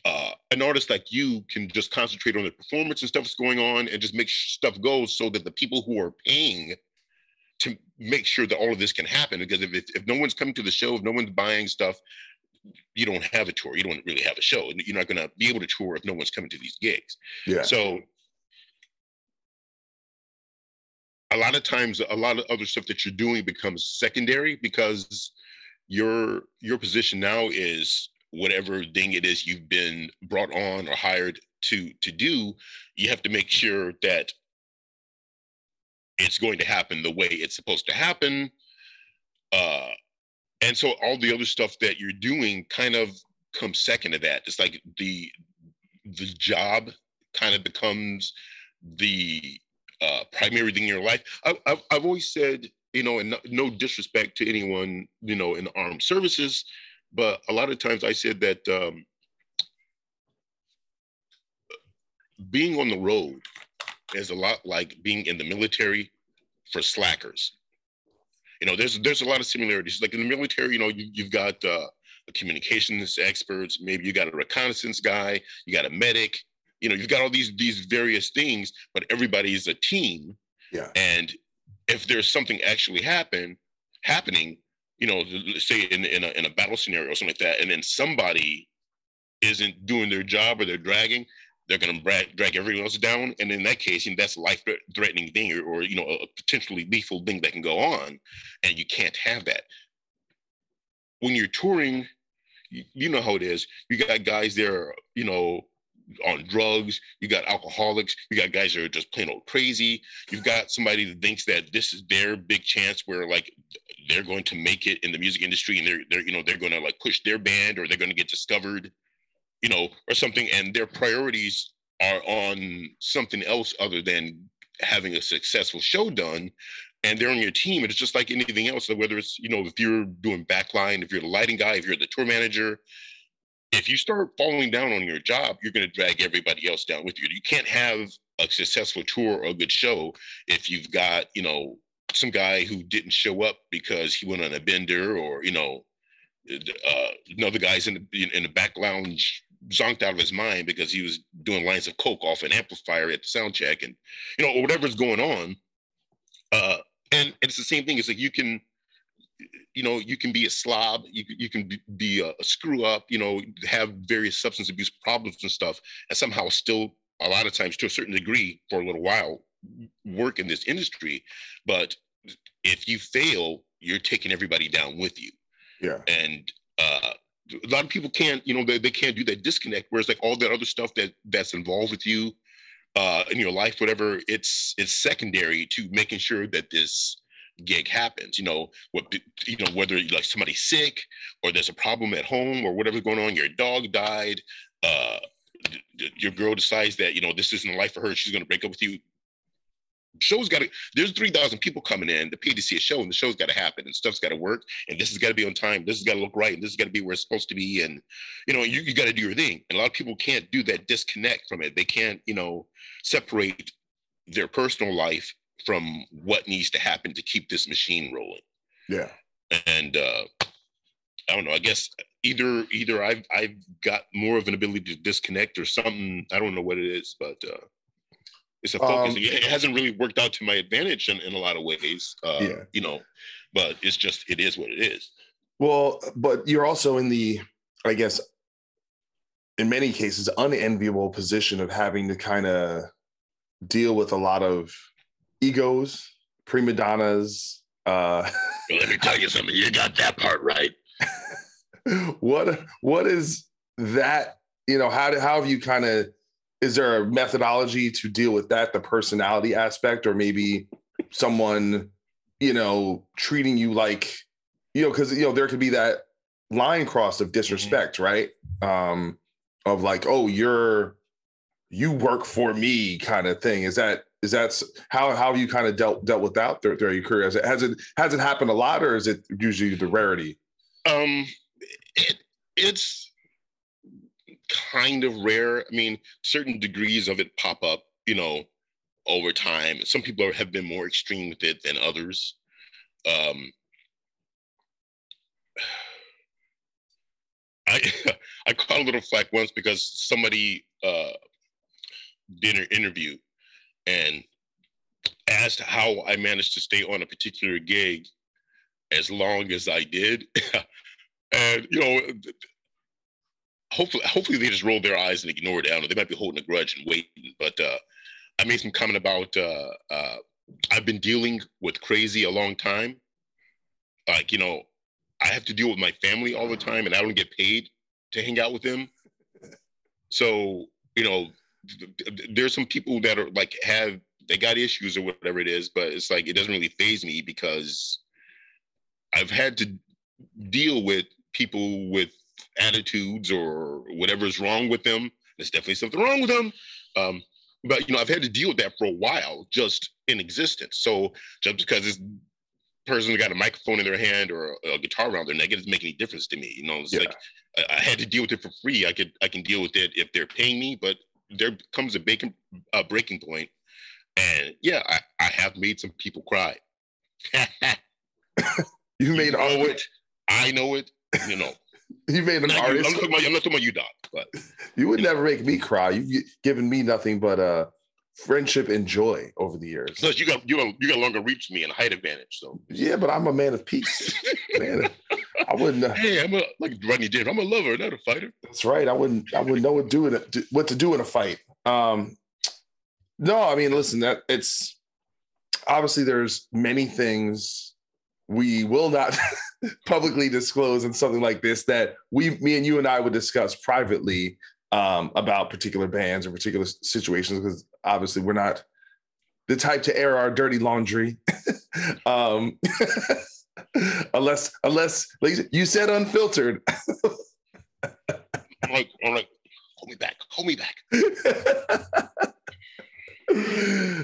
uh, an artist like you can just concentrate on the performance and stuff that's going on and just make stuff go so that the people who are paying to make sure that all of this can happen. Because if, if no one's coming to the show, if no one's buying stuff, you don't have a tour. You don't really have a show. You're not going to be able to tour if no one's coming to these gigs. Yeah. So a lot of times, a lot of other stuff that you're doing becomes secondary because your your position now is whatever thing it is you've been brought on or hired to to do. You have to make sure that it's going to happen the way it's supposed to happen. Uh, and so all the other stuff that you're doing kind of comes second to that. It's like the the job kind of becomes the uh, primary thing in your life. I, have I've always said, you know, and no, no disrespect to anyone, you know, in the armed services, but a lot of times I said that um, being on the road is a lot like being in the military for slackers. You know, there's there's a lot of similarities. Like in the military, you know, you, you've got uh, communications experts, maybe you got a reconnaissance guy, you got a medic. You know, you've got all these these various things, but everybody is a team. Yeah. And if there's something actually happen happening, you know, say in in a, in a battle scenario or something like that, and then somebody isn't doing their job or they're dragging, they're going to drag, drag everyone else down. And in that case, you know, that's a life threatening thing or, or, you know, a potentially lethal thing that can go on. And you can't have that. When you're touring, you, you know how it is. You got guys there, you know, on drugs. You got alcoholics. You got guys that are just plain old crazy. You've got somebody that thinks that this is their big chance where like they're going to make it in the music industry and they're, they're you know, they're going to like push their band or they're going to get discovered you know, or something, and their priorities are on something else other than having a successful show done and they're on your team. And It's just like anything else. Whether it's, you know, if you're doing backline, if you're the lighting guy, if you're the tour manager, if you start falling down on your job, you're going to drag everybody else down with you. You can't have a successful tour or a good show if you've got, you know, some guy who didn't show up because he went on a bender or, you know, uh, another guy's in the in the back lounge zonked out of his mind because he was doing lines of coke off an amplifier at the sound check and you know or whatever's going on uh and it's the same thing it's like you can you know you can be a slob you, you can be a, a screw up you know have various substance abuse problems and stuff and somehow still a lot of times to a certain degree for a little while work in this industry but if you fail you're taking everybody down with you Yeah. and uh a lot of people can't you know they, they can't do that disconnect whereas like all that other stuff that that's involved with you uh in your life whatever it's it's secondary to making sure that this gig happens you know what you know whether like somebody's sick or there's a problem at home or whatever's going on your dog died uh your girl decides that you know this isn't life for her she's going to break up with you. Show's got to there's 3000 people coming in to pay to see a show and the show's got to happen and stuff's got to work and this has got to be on time this has got to look right and this has got to be where it's supposed to be and you know you, you got to do your thing and a lot of people can't do that disconnect from it they can't you know separate their personal life from what needs to happen to keep this machine rolling Yeah. and uh i don't know i guess either either i've i've got more of an ability to disconnect or something i don't know what it is but uh it's a focus Um, it hasn't really worked out to my advantage in, in a lot of ways uh Yeah. you know but it's just it is what it is Well, but you're also in the, I guess, in many cases, unenviable position of having to kind of deal with a lot of egos, prima donnas. Uh, let me tell you something you got that part right what what is that? You know, how do, how have you kind of? Is there a methodology to deal with that, the personality aspect, or maybe someone, you know, treating you like, you know, because you know there could be that line cross of disrespect, right? Um, of like, oh, you're you work for me kind of thing. Is that is that how how you kind of dealt dealt with that through, through your career? Has it has it has it happened a lot, or is it usually the rarity? Um, it, it's kind of rare. I mean, certain degrees of it pop up, you know, over time. Some people have been more extreme with it than others. Um, I I caught a little flack once because somebody uh, did an interview and asked how I managed to stay on a particular gig as long as I did. and you know, hopefully, hopefully they just rolled their eyes and ignored it. I know. They might be holding a grudge and waiting. But uh, I made some comment about uh, uh, I've been dealing with crazy a long time. Like you know, I have to deal with my family all the time, and I don't get paid to hang out with them. So you know, there's some people that are like have they got issues or whatever it is, but it's like it doesn't really phase me because I've had to deal with people with attitudes or whatever's wrong with them. There's definitely something wrong with them. Um, but you know, I've had to deal with that for a while, just in existence. So just because this person's got a microphone in their hand or a, a guitar around their neck, it doesn't make any difference to me. You know, it's Yeah. like I, I had to deal with it for free. I could I can deal with it if they're paying me, but there comes a breaking a breaking point, and yeah, I, I have made some people cry. You You made know art. it. I know it. You know, You made an Not you. I'm, artist. not about, I'm not talking about you, Doc. But You would never make me cry. You've given me nothing but uh, friendship and joy over the years. plus, you got you got you got longer reach me and height advantage. So Yeah, but I'm a man of peace. man, I wouldn't. Uh, hey, I'm a like Rodney Denver. I'm a lover, not a fighter. that's right. I wouldn't. I wouldn't know what do in a, what to do in a fight. Um, no, I mean, listen. That it's obviously there's many things we will not publicly disclose in something like this that we, me and you and I would discuss privately um, about particular bands or particular situations because obviously we're not the type to air our dirty laundry. um, unless, unless like you said, unfiltered. I'm like, I'm like, hold me back, hold me back.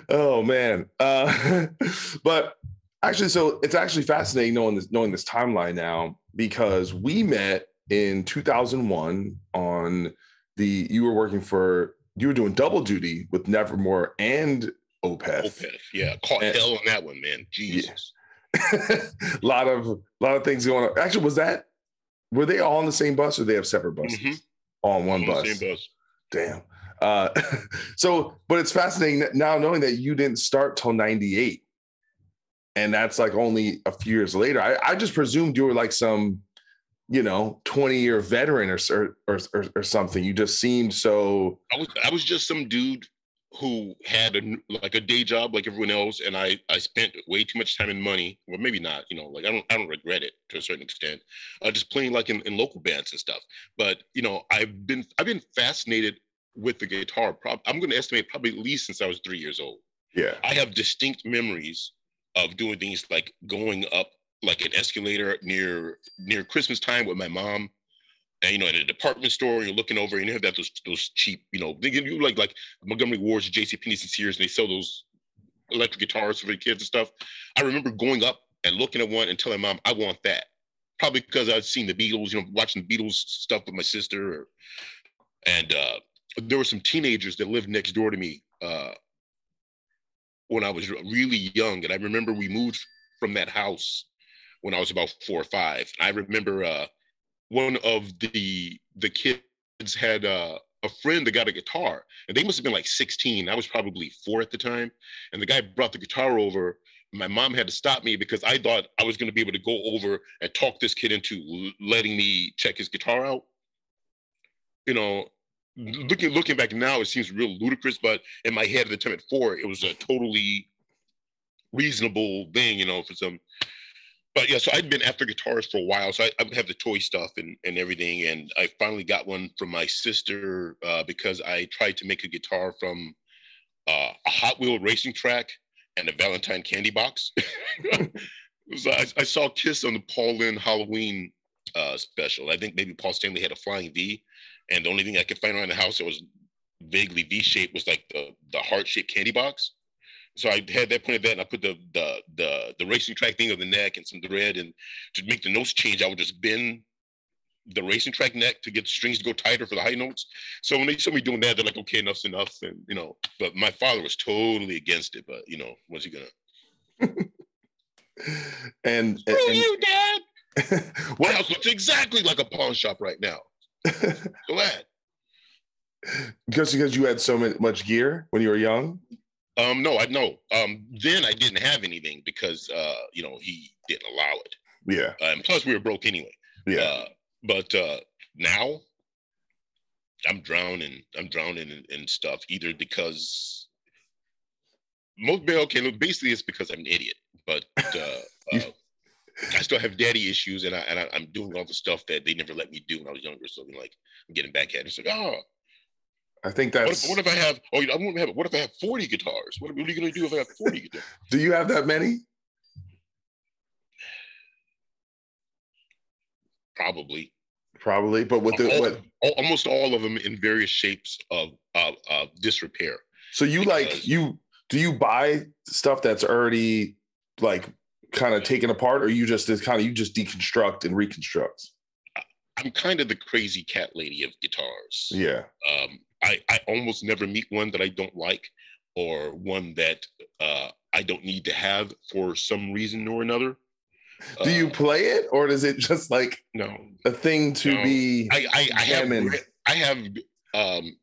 oh man. Uh, but actually, so it's actually fascinating knowing this knowing this timeline now because we met in 2001 on the you were working for you were doing double duty with Nevermore and Opeth. Opeth, yeah, caught And- hell on that one, man. Jesus. A lot of a lot of things going on. Actually, was that Were they all on the same bus or they have separate buses? Mhm. All on one On bus. Same bus. Damn. Uh, so, but it's fascinating that now knowing that you didn't start till 98. And that's like only a few years later. I, I just presumed you were like some, you know, 20 year veteran or, or, or, or something. You just seemed so, I was I was just some dude who had a like a day job like everyone else, and I I spent way too much time and money. Well, maybe not. You know, like I don't I don't regret it to a certain extent. Uh, just playing like in, in local bands and stuff. But you know, I've been I've been fascinated with the guitar. Prob- I'm going to estimate probably at least since I was three years old. yeah. I have distinct memories of doing things like going up like an escalator near near Christmas time with my mom. And you know, at a department store, you're looking over and you have that those those cheap, you know, they give you like like Montgomery Ward's, J.C. Penney's, and Sears, and they sell those electric guitars for the kids and stuff. I remember going up and looking at one and telling mom, "I want that." Probably because I'd seen the Beatles, you know, watching the Beatles stuff with my sister, or, and uh, there were some teenagers that lived next door to me uh, when I was really young, and I remember we moved from that house when I was about four or five. I remember uh, one of the the kids had uh, a friend that got a guitar, and they must have been like 16. I was probably four at the time, and the guy brought the guitar over. My mom had to stop me because I thought I was going to be able to go over and talk this kid into letting me check his guitar out. You know, looking looking back now, it seems real ludicrous, but in my head at the time at four, it was a totally reasonable thing, you know, for some. But yeah, so I'd been after guitars for a while, so I, I have the toy stuff and and everything, and I finally got one from my sister uh, because I tried to make a guitar from uh, a Hot Wheel racing track and a Valentine candy box. so I, I saw Kiss on the Paul Lynde Halloween uh, special. I think maybe Paul Stanley had a flying V, and the only thing I could find around the house that was vaguely V-shaped was like the the heart-shaped candy box. So I had that pointed that, and I put the the the the racing track thing on the neck and some thread, and to make the notes change, I would just bend the racing track neck to get the strings to go tighter for the high notes. So when they saw me doing that, they're like, "Okay, enough's enough," and you know. But my father was totally against it. But you know, what's he gonna? And, and, you, Dad. What, house looks exactly like a pawn shop right now. Glad. because, because you had so much gear when you were young? Um, no, I know. Um, then I didn't have anything because uh, you know, he didn't allow it. Yeah. And plus we were broke anyway. Yeah. Uh, but uh, now I'm drowning. I'm drowning in, in stuff either because most okay, look, basically it's because I'm an idiot. But uh, uh, I still have daddy issues, and I and I, I'm doing all the stuff that they never let me do when I was younger. So I'm like, I'm getting back at it. It's like, oh, I think what that's. if, what if I have? Oh, I won't have. What if I have 40 guitars? What, what are you gonna do if I have 40 guitars? do you have that many? Probably. Probably, but with the all, what? al- almost all of them in various shapes of of, of disrepair. So you like you do you buy stuff that's already like kind of taken apart, or you just it's kind of you just deconstruct and reconstruct? I'm kind of the crazy cat lady of guitars. Yeah. Um, I, I almost never meet one that I don't like or one that uh, I don't need to have for some reason or another. Do you Uh, play it, or is it just like no. a thing to No. be? I, I, I have I have um,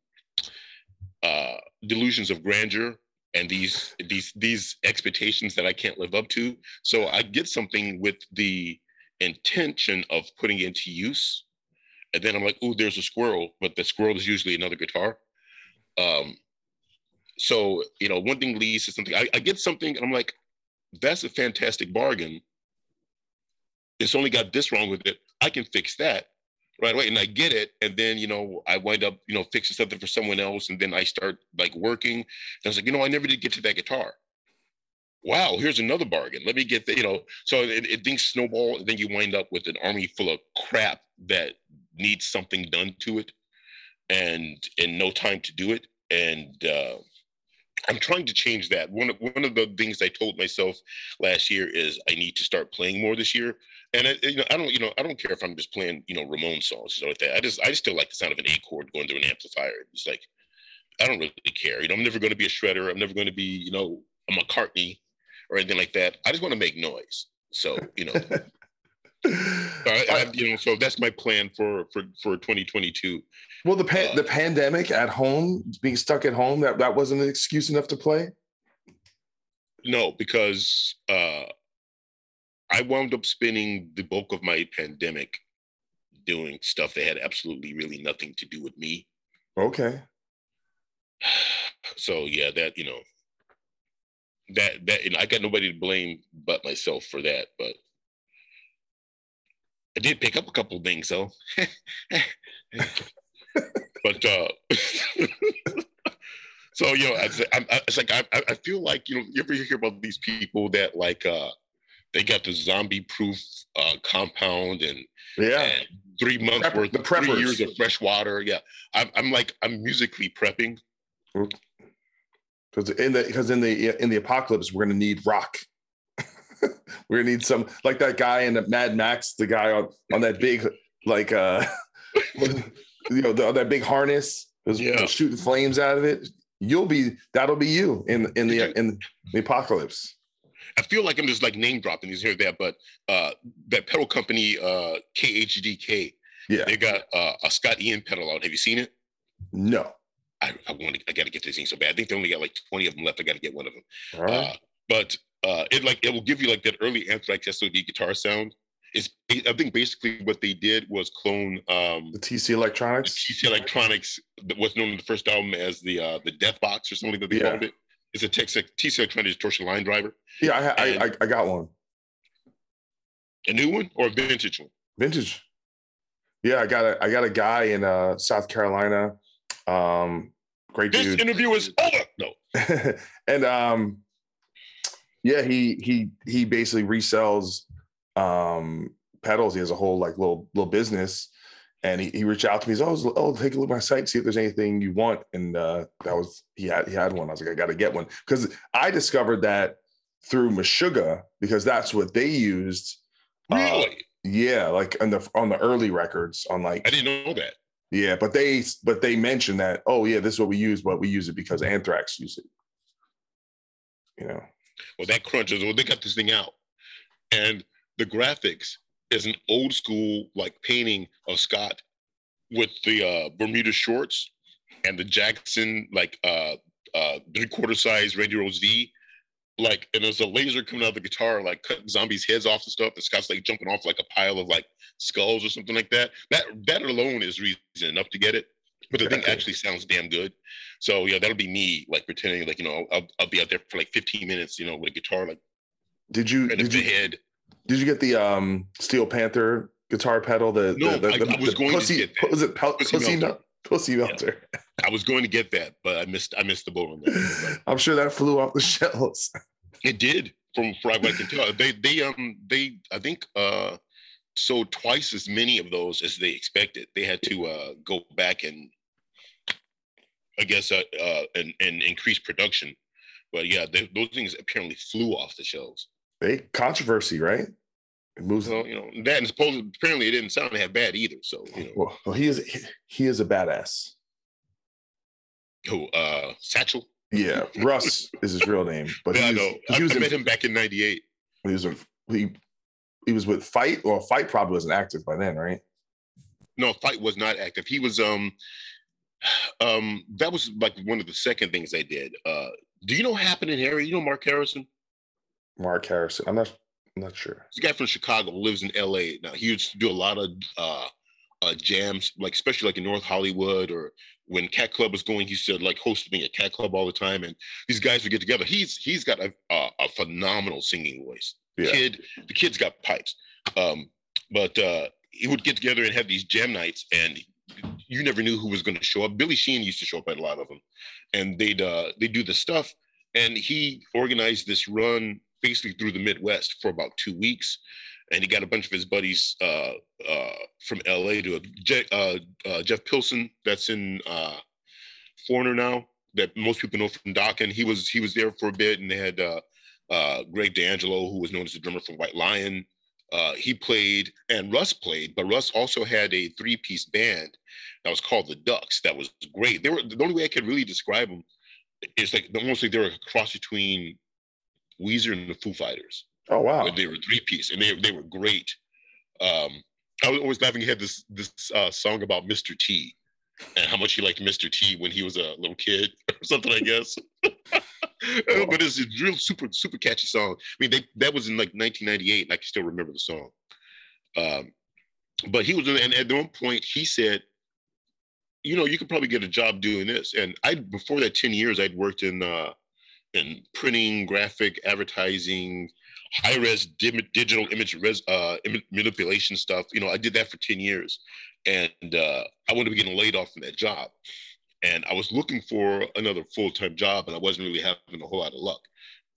uh, delusions of grandeur and these these these expectations that I can't live up to. So I get something with the intention of putting it into use, and then I'm like, "Ooh, there's a squirrel," but the squirrel is usually another guitar. Um, so you know, one thing leads to something. I, I get something, and I'm like, "That's a fantastic bargain." It's only got this wrong with it. I can fix that right away and i get it and then you know i wind up you know fixing something for someone else and then i start like working and i was like you know i never did get to that guitar wow here's another bargain let me get the you know so it, it things snowball and then you wind up with an army full of crap that needs something done to it and in no time to do it and uh I'm trying to change that. One of one of the things I told myself last year is I need to start playing more this year. And I, you know, I don't, you know, I don't care if I'm just playing, you know, Ramones songs or like that. I just, I just still like the sound of an A chord going through an amplifier. It's like, I don't really care. You know, I'm never going to be a shredder. I'm never going to be, you know, a McCartney or anything like that. I just want to make noise. So, you know, I, I, you know, so that's my plan for for for 2022. Well, the pan- Uh, the pandemic at home, being stuck at home, that that wasn't an excuse enough to play. No, because uh, I wound up spending the bulk of my pandemic doing stuff that had absolutely really nothing to do with me. Okay. So yeah, that you know, that that you know, I got nobody to blame but myself for that. But I did pick up a couple of things though. but uh, so you know, it's, I'm, it's like I, I I feel like you know, you ever hear about these people that like uh, they got the zombie-proof uh, compound and Yeah. and three months Prep- worth, the three years of fresh water. Yeah, I'm, I'm like I'm musically prepping. Because in the because in the in the apocalypse, we're gonna need rock. we're gonna need some like that guy in the Mad Max, the guy on on that big like uh you know the, that big harness, was Yeah. shooting flames out of it. You'll be that'll be you in in the in the apocalypse. I feel like I'm just like name dropping these here and there, but uh, that pedal company, uh, KHDK, Yeah. they got uh, a Scott Ian pedal out. Have you seen it? No. I, I want to. I got to get this thing so bad. I think they only got like 20 of them left. I got to get one of them. All right. Uh, but uh, it like it will give you like that early Anthrax SOD guitar sound. It's I think basically what they did was clone um, the TC the Electronics. TC Electronics, what's known in the first album as the uh, the Death Box or something that they Yeah. called it. It's a Tex- TC Electronics distortion line driver. Yeah, I, I I I got one. A new one or a vintage one? Vintage. Yeah, I got a I got a guy in uh South Carolina. Um great This dude. interview is over. No. and um yeah, he he he basically resells um pedals. He has a whole like little little business. And he, he reached out to me. He's oh, oh, take a look at my site, see if there's anything you want. And uh, that was he had he had one. I was like, I got to get one because I discovered that through Meshuggah because that's what they used. Uh, Really? yeah, like on the on the early records on like I didn't know that. yeah, but they but they mentioned that oh yeah, this is what we use, but we use it because Anthrax used it. You know, Well, that crunches. Well, they got this thing out, and the graphics is an old school like painting of Scott with the uh, Bermuda shorts and the Jackson like uh, uh, three quarter size Radio Z. Like, and there's a laser coming out of the guitar, like cutting zombies' heads off and stuff. And Scott's like jumping off like a pile of like skulls or something like that. That that alone is reason enough to get it. But the thing actually sounds damn good. So yeah, that'll be me like pretending like you know I'll, I'll be out there for like 15 minutes, you know, with a guitar like did you right did you head. did you get the um Steel Panther guitar pedal? The No, the, the, I- I was the going to pussy, get that. Was it pel- Pussy pussy, melter. mel- pussy melter? I was going to get that, but I missed I missed the boat on that. I'm sure that flew off the shelves. it did from from what I can tell. They they um they I think uh sold twice as many of those as they expected. They had to uh go back and I guess uh, uh and, and increase production. But yeah, they, those things apparently flew off the shelves. They controversy, right? It moves. So you know that and supposedly apparently it didn't sound that bad either. So you know Well, well, he is he, he is a badass. who uh Satchel. Yeah, Russ is his real name, but yeah, I he was, know. I, he was I in met him back in '98. he was a, he he was with Fight. Well, Fight probably wasn't active by then, right? No, fight was not active. He was um um that was like one of the second things they did. Uh do you know in Harry? You know Mark Harrison? Mark Harrison. I'm not I'm not sure. This guy from Chicago lives in LA. Now he used to do a lot of uh uh jams, like especially like in North Hollywood or when Cat Club was going, he used to like host me at Cat Club all the time. And these guys would get together. He's he's got a a, a phenomenal singing voice. Yeah. Kid, the kid's got pipes. Um, but uh he would get together and have these jam nights and you never knew who was going to show up. Billy Sheehan used to show up at a lot of them, and they'd uh, they do the stuff. And he organized this run basically through the Midwest for about two weeks, and he got a bunch of his buddies uh, uh, from LA to. Je- uh, uh, Jeff Pilson, that's in uh, Foreigner now, that most people know from Dokken. He was he was there for a bit, and they had uh, Greg D'Angelo, who was known as the drummer from White Lion. Uh, he played and Russ played, but Russ also had a three-piece band that was called the Ducks. That was great. They were the only way I could really describe them is like almost like they were a cross between Weezer and the Foo Fighters. Oh wow. But they were three-piece and they they were great. Um, I was always laughing. He had this this uh, song about Mr. T and how much he liked Mr. T when he was a little kid or something, I guess. but it's a real super super catchy song. I mean, they, that was in like 1998, and I can still remember the song. Um, but he was, and at one point he said, "You know, you could probably get a job doing this." And I, before that 10 years, I'd worked in uh, in printing, graphic, advertising, high res digital image res, uh, manipulation stuff. You know, I did that for 10 years, and uh, I wanted to be getting laid off from that job. And I was looking for another full time job, and I wasn't really having a whole lot of luck.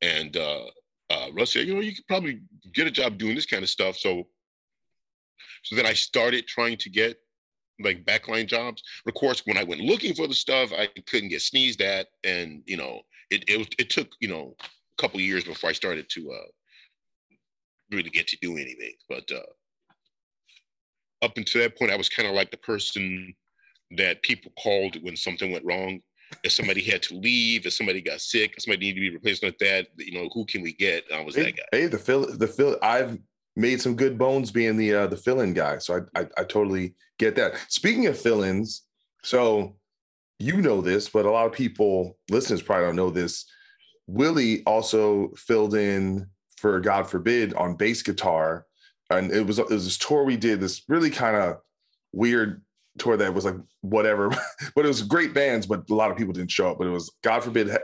And uh, uh, Russ said, you know, you could probably get a job doing this kind of stuff. So, so then I started trying to get like backline jobs. Of course, when I went looking for the stuff, I couldn't get sneezed at, and you know, it it, it took you know a couple years before I started to uh, really get to do anything. But uh, up until that point, I was kind of like the person that people called when something went wrong. If somebody had to leave, if somebody got sick, if somebody needed to be replaced like that, you know, who can we get? I was hey, that guy. Hey, the fill, the fill. I've made some good bones being the uh, the fill-in guy, so I, I I totally get that. Speaking of fill-ins, so you know this, but a lot of people, listeners, probably don't know this. Willie also filled in for God forbid on bass guitar, and it was it was this tour we did. This really kind of weird tour that was like whatever, but it was great bands, but a lot of people didn't show up. But it was God forbid.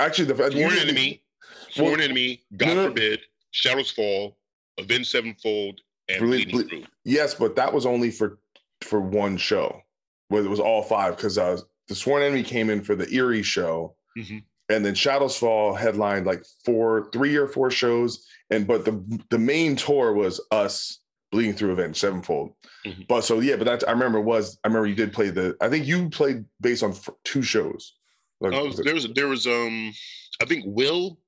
Actually, the Sworn Enemy, Sworn well, Enemy, God no, forbid, Shadows Fall, Avenged Sevenfold, and ble- Bleeding ble- Yes, but that was only for for one show. Where it was all five because uh, the Sworn Enemy came in for the Erie show, mm-hmm. and then Shadows Fall headlined like four, three or four shows, and but the the main tour was us bleeding through Avenged Sevenfold. Mm-hmm. But so yeah, but that I remember was I remember you did play the I think you played based on two shows. Like, oh, there was there was um I think Will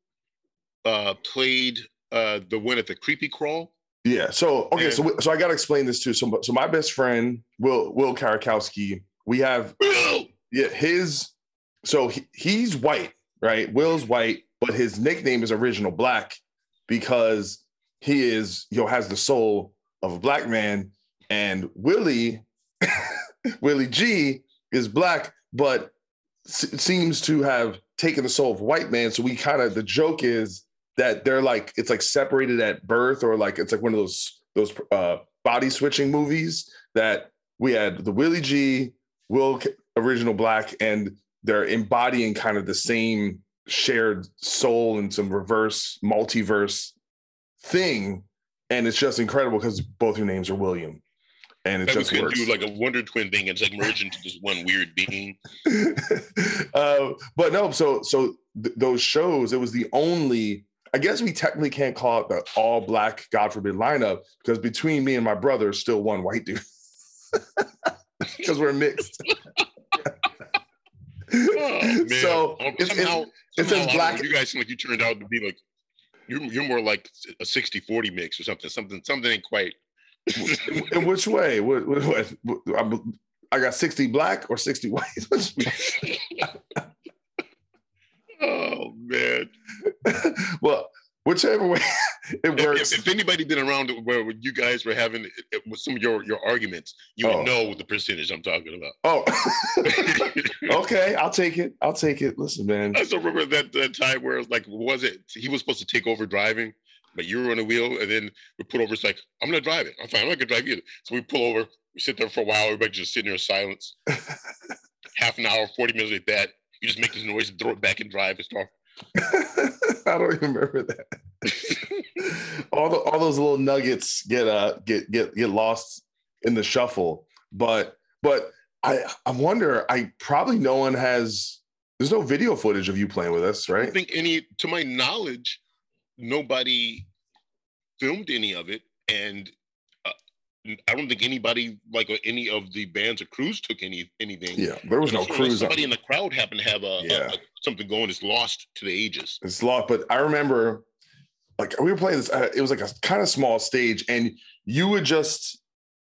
uh played uh the one at the Creepy Crawl. Yeah. So okay, and, so so I got to explain this too. So so my best friend Will Will Karakowski, we have Will! yeah his so he, he's white right. Will's white, but his nickname is Original Black because he is you know has the soul of a black man, and Willie Willie G is black, but s- seems to have taken the soul of white man. So we kind of the joke is that they're like it's like separated at birth, or like it's like one of those those uh, body switching movies that we had the Willie G, Will original black, and they're embodying kind of the same shared soul and some reverse multiverse thing and it's just incredible because both your names are William, and it Maybe just works. do like a Wonder Twin thing and just like merge into this one weird being. uh, but no, so so th- those shows, it was the only. I guess we technically can't call it the all black, God forbid, lineup because between me and my brother, still one white dude because we're mixed. oh, so it's, somehow, it's, somehow, it's black. You guys seem like you turned out to be like you're you're more like a 60-40 mix or something. Something something ain't quite. In which way? What, what, what, I got 60 black or 60 white? oh man. well, whichever way it works. If, if, anybody been around where you guys were having with some of your, your arguments, you oh. would know the percentage I'm talking about. Oh, okay. I'll take it. I'll take it. Listen, man. I still remember that, that time where it was like, was it? He was supposed to take over driving, but you were on the wheel, and then we put over. It's like, I'm gonna drive it. I'm fine. I'm not gonna drive either. So we pull over. We sit there for a while. Everybody just sitting there in silence. Half an hour, 40 minutes like that. You just make this noise and throw it back and drive and start I don't even remember that. all the all those little nuggets get uh get get get lost in the shuffle. But but I I wonder. I probably no one has. There's no video footage of you playing with us, right? I think any, to my knowledge, nobody filmed any of it, and I don't think anybody like any of the bands or crews took any anything. Yeah, there was no crews. Somebody in the crowd happened to have a, yeah. a, a something going is lost to the ages. It's lost, but I remember like we were playing this. Uh, it was like a kind of small stage, and you would just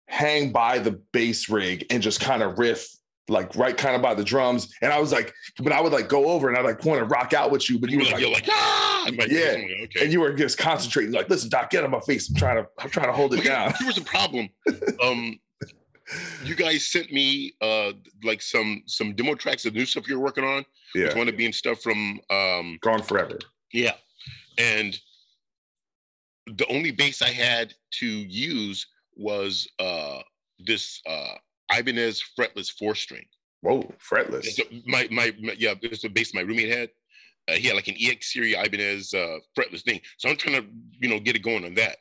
hang by the bass rig and just kind of riff like right kind of by the drums. And I was like, but I would like go over and I like want to rock out with you, but you, You were like, you're like, ah! Like, Yeah. Okay. and you were just concentrating, like, listen, Doc, get on my face. I'm trying to, I'm trying to hold it Okay, down. Here was a problem. Um, you guys sent me uh like some some demo tracks of new stuff you're working on. Yeah, It's one of being stuff from um gone forever. yeah, and the only bass I had to use was uh this uh Ibanez fretless four string. Whoa, fretless. A- my, my my yeah, it's a bass my roommate had. Uh, he had like an EX series Ibanez uh, fretless thing. So I'm trying to you know get it going on that.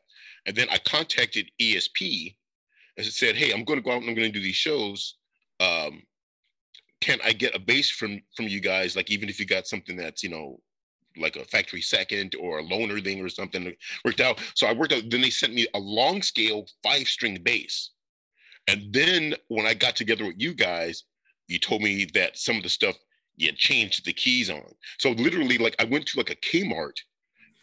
And then I contacted ESP and said, "Hey, I'm going to go out and I'm going to do these shows. Um, can I get a bass from from you guys? Like even if you got something that's you know like a factory second or a loaner thing or something worked out. So I worked out. Then they sent me a long scale five string bass. And then when I got together with you guys, you told me that some of the stuff you had changed the keys on. So literally, like I went to like a Kmart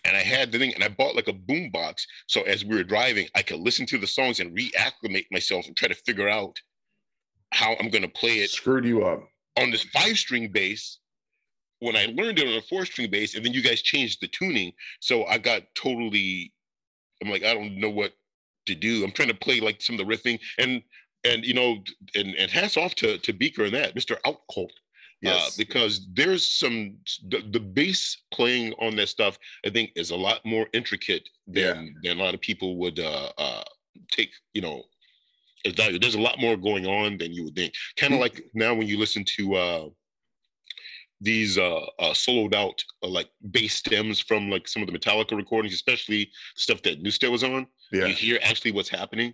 and I had the thing and I bought like a boom box. So as we were driving, I could listen to the songs and reacclimate myself and try to figure out how I'm gonna play it Screwed you up. on this five string bass when I learned it on a four string bass, and then you guys changed the tuning. So I got totally, I'm like, I don't know what to do. I'm trying to play like some of the riffing and and you know, and, and hats off to to Beaker and that, Mr. Outcolt. Uh, Yes. because there's some the, the bass playing on that stuff, I think, is a lot more intricate than than a lot of people would uh uh take, you know, as value. There's a lot more going on than you would think. Kind of like now when you listen to uh these uh, uh soloed out uh, like bass stems from like some of the Metallica recordings, especially stuff that Newstead was on. yeah. You hear actually what's happening.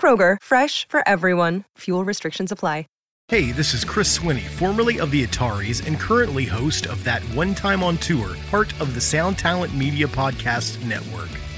Kroger, fresh for everyone. Fuel restrictions apply. Hey, this is Chris Swinney, formerly of the Ataris and currently host of That One Time on Tour, part of the Sound Talent Media Podcast Network.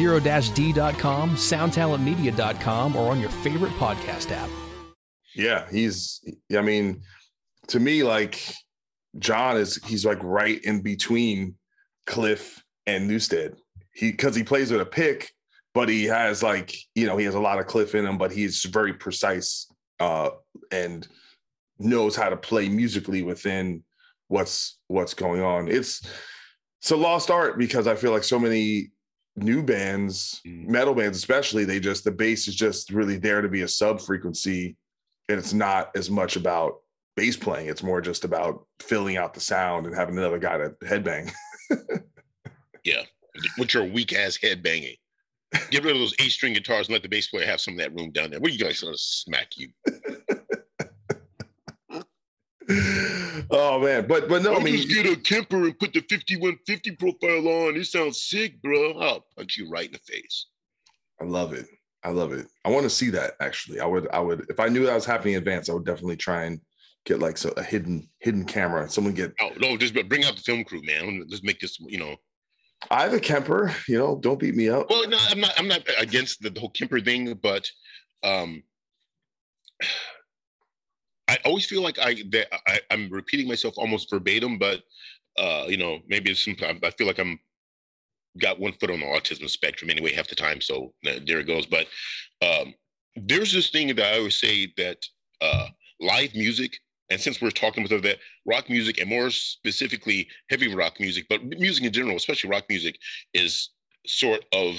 2020-d.com, soundtalentmedia.com, or on your favorite podcast app. Yeah, he's. I mean, to me, like John is. He's like right in between Cliff and Newstead. He because he plays with a pick, but he has like you know he has a lot of Cliff in him, but he's very precise uh, and knows how to play musically within what's what's going on. It's it's a lost art because I feel like so many new bands, Mhm. metal bands especially, they just the bass is just really there to be a sub frequency and it's not as much about bass playing. It's more just about filling out the sound and having another guy to headbang. Yeah, with your weak ass head banging. Get rid of those eight string guitars and let the bass player have some of that room down there. What are you guys gonna smack you? oh man, but but no, I I'll mean, just get a Kemper and put the 5150 profile on. It sounds sick, bro. I'll punch you right in the face. I love it. I love it. I want to see that actually. I would I would if I knew that was happening in advance, I would definitely try and get like so a hidden hidden camera. Someone get Oh no, just bring out the film crew, man. Let's make this, you know. I have a Kemper, you know, don't beat me up. Well, no, I'm not. I'm not against the, the whole Kemper thing, but um, I always feel like I that I, I'm repeating myself almost verbatim, but uh, you know, maybe it's some. I feel like I'm got one foot on the autism spectrum anyway half the time. So uh, there it goes. But um, there's this thing that I always say that uh, live music, and since we're talking about that, rock music, and more specifically heavy rock music, but music in general, especially rock music, is sort of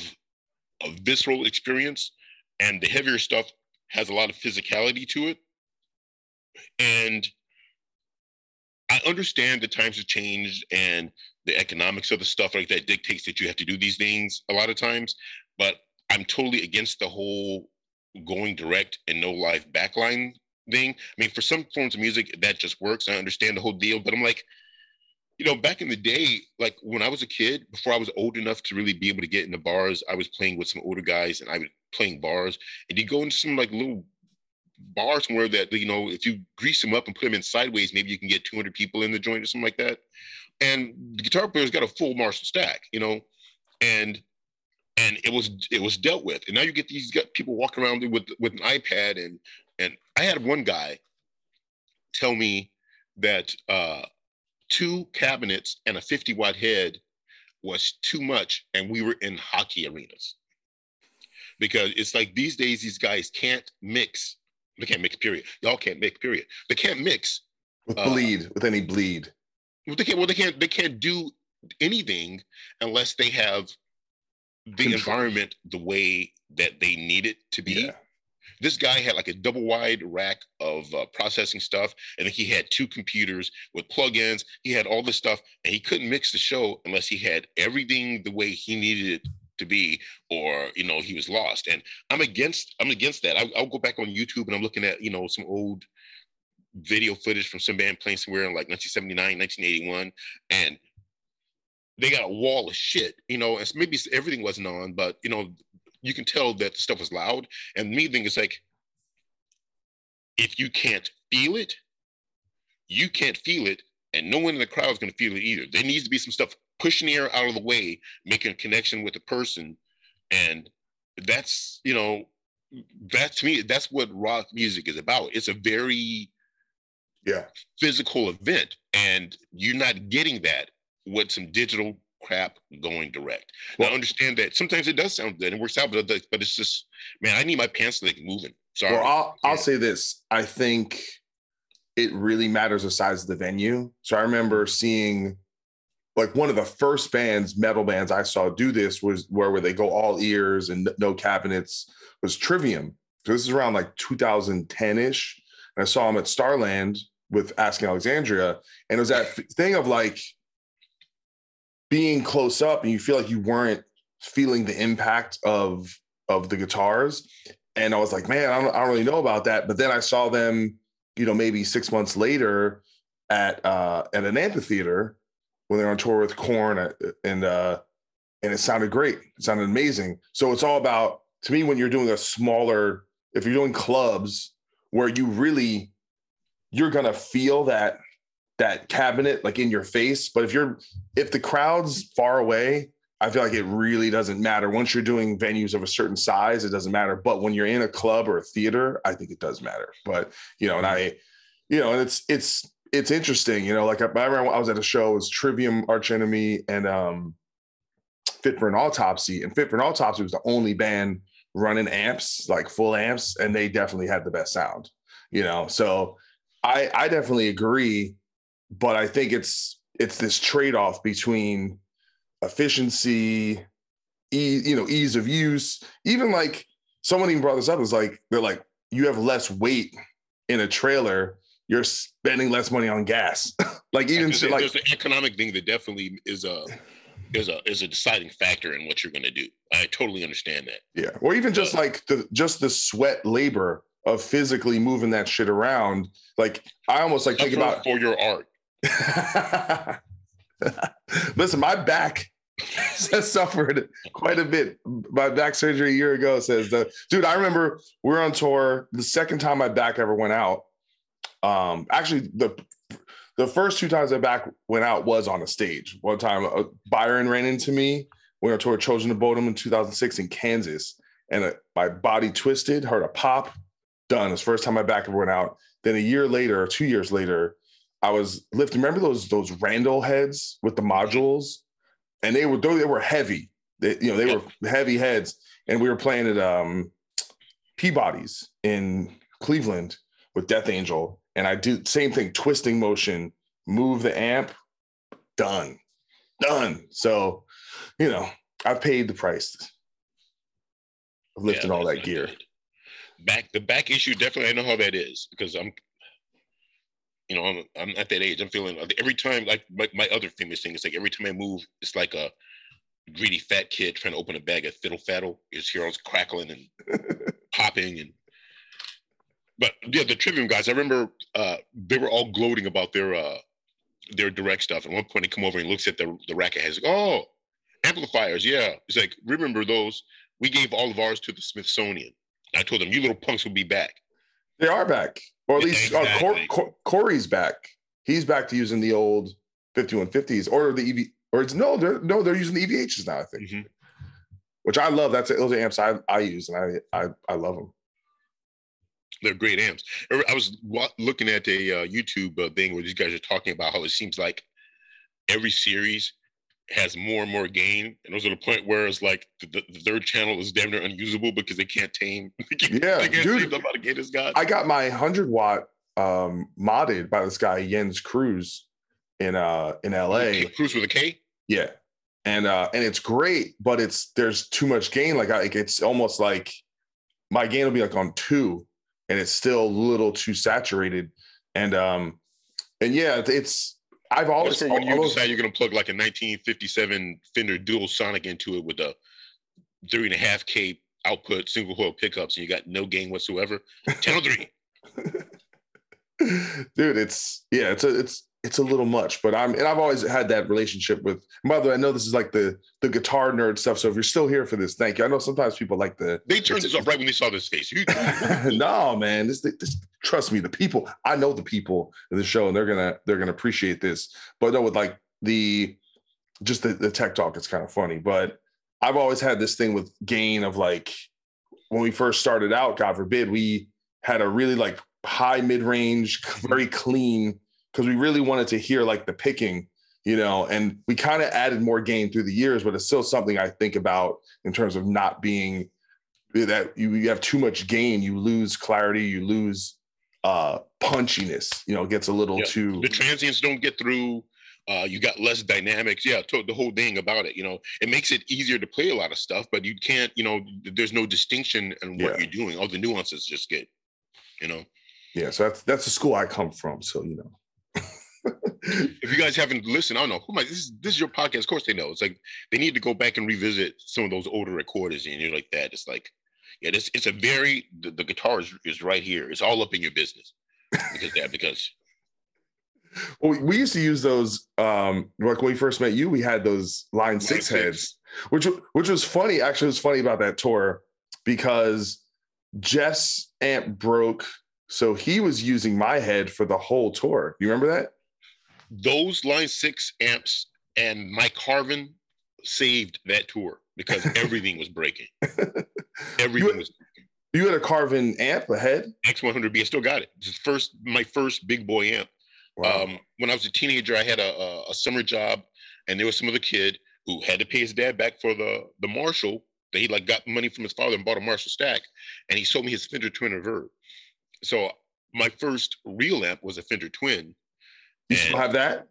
a visceral experience, and the heavier stuff has a lot of physicality to it. And I understand the times have changed and the economics of the stuff like that dictates that you have to do these things a lot of times, but I'm totally against the whole going direct and no live backline thing. I mean, for some forms of music, that just works. I understand the whole deal, but I'm like, you know, back in the day, like when I was a kid, before I was old enough to really be able to get into bars, I was playing with some older guys and I was playing bars. And you go into some like little bar somewhere that, you know, if you grease them up and put them in sideways, maybe you can get 200 people in the joint or something like that. And the guitar player's got a full Marshall stack, you know, and and it was it was dealt with. And now you get these got people walking around with with an iPad and and I had one guy tell me that uh two cabinets and a 50 watt head was too much and we were in hockey arenas because it's like these days these guys can't mix they can't mix period y'all can't mix period they can't mix with uh, bleed with any bleed well they can't well they can't they can't do anything unless they have the Control. environment the way that they need it to be yeah. This guy had like a double wide rack of uh, processing stuff, and he had two computers with plugins. He had all this stuff, and he couldn't mix the show unless he had everything the way he needed it to be, or you know, he was lost. And I'm against I'm against that. I, I'll go back on YouTube and I'm looking at you know some old video footage from some band playing somewhere in like 1979, 1981, and they got a wall of shit, you know, and maybe everything wasn't on, but you know, you can tell that stuff was loud. And me thing is like, if you can't feel it, you can't feel it, and no one in the crowd is going to feel it either. There needs to be some stuff pushing the air out of the way, making a connection with the person, and that's you know, that to me, that's what rock music is about. It's a very yeah physical event, and you're not getting that with some digital crap going direct. Well, now, I understand that sometimes it does sound good and it works out, but but it's just man, I need my pants to like moving. Sorry. Well, I'll I'll say this. I think it really matters the size of the venue. So I remember seeing like one of the first bands, metal bands I saw do this was where where they go all ears and no cabinets was Trivium. So this is around like 2010 ish. And I saw them at Starland with Asking Alexandria, and it was that thing of like being close up and you feel like you weren't feeling the impact of of the guitars and i was like man I don't, I don't really know about that but then i saw them you know maybe six months later at uh at an amphitheater when they're on tour with Korn uh, and uh and it sounded great it sounded amazing so it's all about to me when you're doing a smaller if you're doing clubs where you really you're gonna feel that that cabinet like in your face. But if you're if the crowd's far away, I feel like it really doesn't matter. Once you're doing venues of a certain size, it doesn't matter. But when you're in a club or a theater, I think it does matter. But you know, and I, you know, and it's it's it's interesting. You know, like I, I remember I was at a show, it was Trivium, Arch Enemy, and um, Fit for an Autopsy, and Fit for an Autopsy was the only band running amps, like full amps, and they definitely had the best sound. You know, so I I definitely agree but I think it's it's this trade off between efficiency, ease, you know, ease of use. Even like someone even brought this up is like they're like you have less weight in a trailer, you're spending less money on gas. like even there's, like there's an economic thing that definitely is a is a is a deciding factor in what you're going to do. I totally understand that. Yeah, or even just like the just the sweat labor of physically moving that shit around. Like I almost like think about for your art. Listen, my back has suffered quite a bit. My back surgery a year ago says the dude. I remember we are on tour. The second time my back ever went out, um, actually the the first two times my back went out was on a stage. One time, uh, Byron ran into me. We were on tour Children of Bodom in 2006 in Kansas, and uh, my body twisted, heard a pop. Done. It's the first time my back ever went out. Then a year later, two years later, I was lifting. Remember those those Randall heads with the modules? and they were they were heavy. They, you know, they were heavy heads, and we were playing at um, Peabody's in Cleveland with Death Angel, and I do same thing, twisting motion, move the amp, done, done. So, you know, I paid the price of lifting Yeah, all that gear. good. Back the back issue definitely I know how that is because I'm you know, I'm I'm at that age. I'm feeling every time like my, my other famous thing is like every time I move, it's like a greedy fat kid trying to open a bag of fiddle faddle. Hear all crackling and popping and but yeah, the Trivium guys, I remember uh they were all gloating about their uh their direct stuff. At one point, he come over and looks at the the racket heads. Like, oh, amplifiers, yeah. He's like remember those? We gave all of ours to the Smithsonian. I told them, you little punks will be back. They are back, or at Yeah, least uh, Cor- Cor- Corey's back. He's back to using the old 5150s or the EV, or it's no, they're no, they're using the EVHs now. I think, Mhm. which I love. That's those are amps I I use, and I I I love them. They're great amps. I was looking at a uh, YouTube uh, thing where these guys are talking about how it seems like every series has more and more gain, and those are the point where it's like the, the, the third channel is damn near unusable because they can't tame. They can't, Yeah, they can't dude. tame the amount of gain it's got. I got my 100 watt um modded by this guy Jens Cruz in uh in LA. Cruise with a K. Yeah. And uh and it's great, but it's there's too much gain. Like I like it's almost like my gain will be like on two and it's still a little too saturated. And um and yeah, it's I've always That's when you almost- decide you're going to plug like a 1957 Fender Duo-Sonic into it with a three and a half K output single coil pickups, and you got no gain whatsoever. Channel three. dude it's yeah it's a it's it's a little much but i'm and i've always had that relationship with mother. I know this is like the the guitar nerd stuff. So if you're still here for this thank you. I know sometimes people like the They turned this off right when they saw this face. No man. This, this trust me the people i know the people in the show and they're gonna they're gonna appreciate this. But no with like the just the, the tech talk it's kind of funny. But i've always had this thing with gain of like when we first started out god forbid we had a really like high mid-range very clean because we really wanted to hear like the picking you know and we kind of added more gain through the years but it's still something i think about in terms of not being that you, you have too much gain you lose clarity you lose uh punchiness you know gets a little Yeah. too the transients don't get through. Uh, you got less dynamics. Yeah, the whole thing about it. You know, it makes it easier to play a lot of stuff, but you can't. You know, there's no distinction in what Yeah. you're doing. All the nuances just get. You know, yeah so that's that's the school i come from so you know if you guys haven't listened, I don't know who I. This is this is your podcast. Of course, they know. It's like they need to go back and revisit some of those older recordings, and you're like that. It's like, yeah, this it's a very the, the guitar is, is right here. It's all up in your business because that because well, we, used to use those um like when we first met you we had those line six six. heads which which was funny actually it was funny about that tour because jeff's amp broke so he was using my head for the whole tour you remember that those line six amps and my Carvin saved that tour because everything was breaking. Everything You- was you had a carvin amp ahead X100B. I still got it. It's first my first big boy amp. wow Um, when I was a teenager, I had a, a, a summer job, and there was some other kid who had to pay his dad back for the the Marshall. That he like got money from his father and bought a Marshall stack, and he sold me his Fender Twin Reverb. So my first real amp was a Fender Twin. You still have that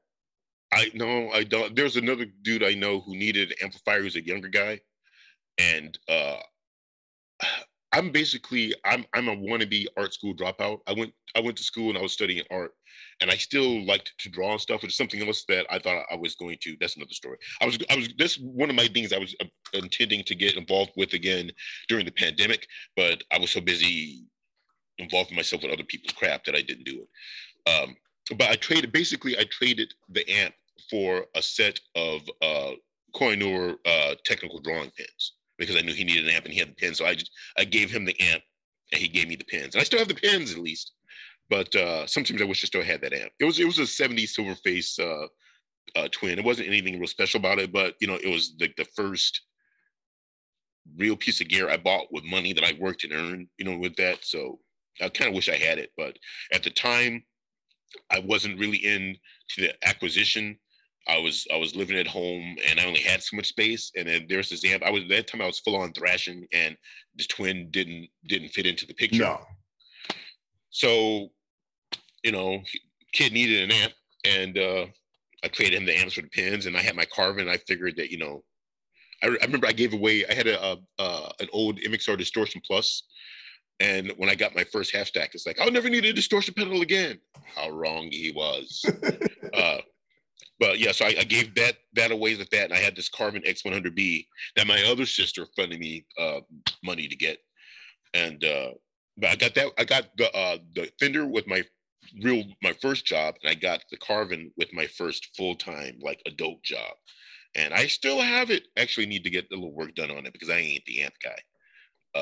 I no, I don't. There's another dude I know who needed an amplifier. He's a younger guy, and uh, I'm basically I'm I'm a wannabe art school dropout. I went I went to school and I was studying art, and I still liked to draw and stuff, which is something else that I thought I was going to. That's another story. I was I was this one of my things I was uh, intending to get involved with again during the pandemic, but I was so busy involving myself with other people's crap that I didn't do it. Um, but I traded basically I traded the amp for a set of uh Koh-i-Noor uh technical drawing pins because I knew he needed an amp and he had the pins. So I just I gave him the amp and he gave me the pins. And I still have the pins at least. But uh sometimes I wish I still had that amp. It was it was a 70 silver face uh uh twin. It wasn't anything real special about it, but you know, it was like the first real piece of gear I bought with money that I worked and earned, you know, with that. So I kind of wish I had it, but at the time I wasn't really into the acquisition I was I was living at home and I only had so much space. And then there's this amp. I was that time I was full on thrashing and the twin didn't didn't fit into the picture. No. So, you know, kid needed an amp and uh I traded him the amps for the pins and I had my Carvin. I figured that, you know, I, I remember I gave away, I had a, a uh, an old MXR Distortion Plus, And when I got my first half stack, it's like, I'll never need a distortion pedal again. How wrong he was. uh, but yeah, so I, I, gave that that away with that, and I had this Carvin X100B that my other sister funded me uh, money to get, and uh, but I got that I got the uh, the Fender with my real my first job, and I got the Carvin with my first full time like adult job, and I still have it. Actually, need to get a little work done on it because I ain't the amp guy.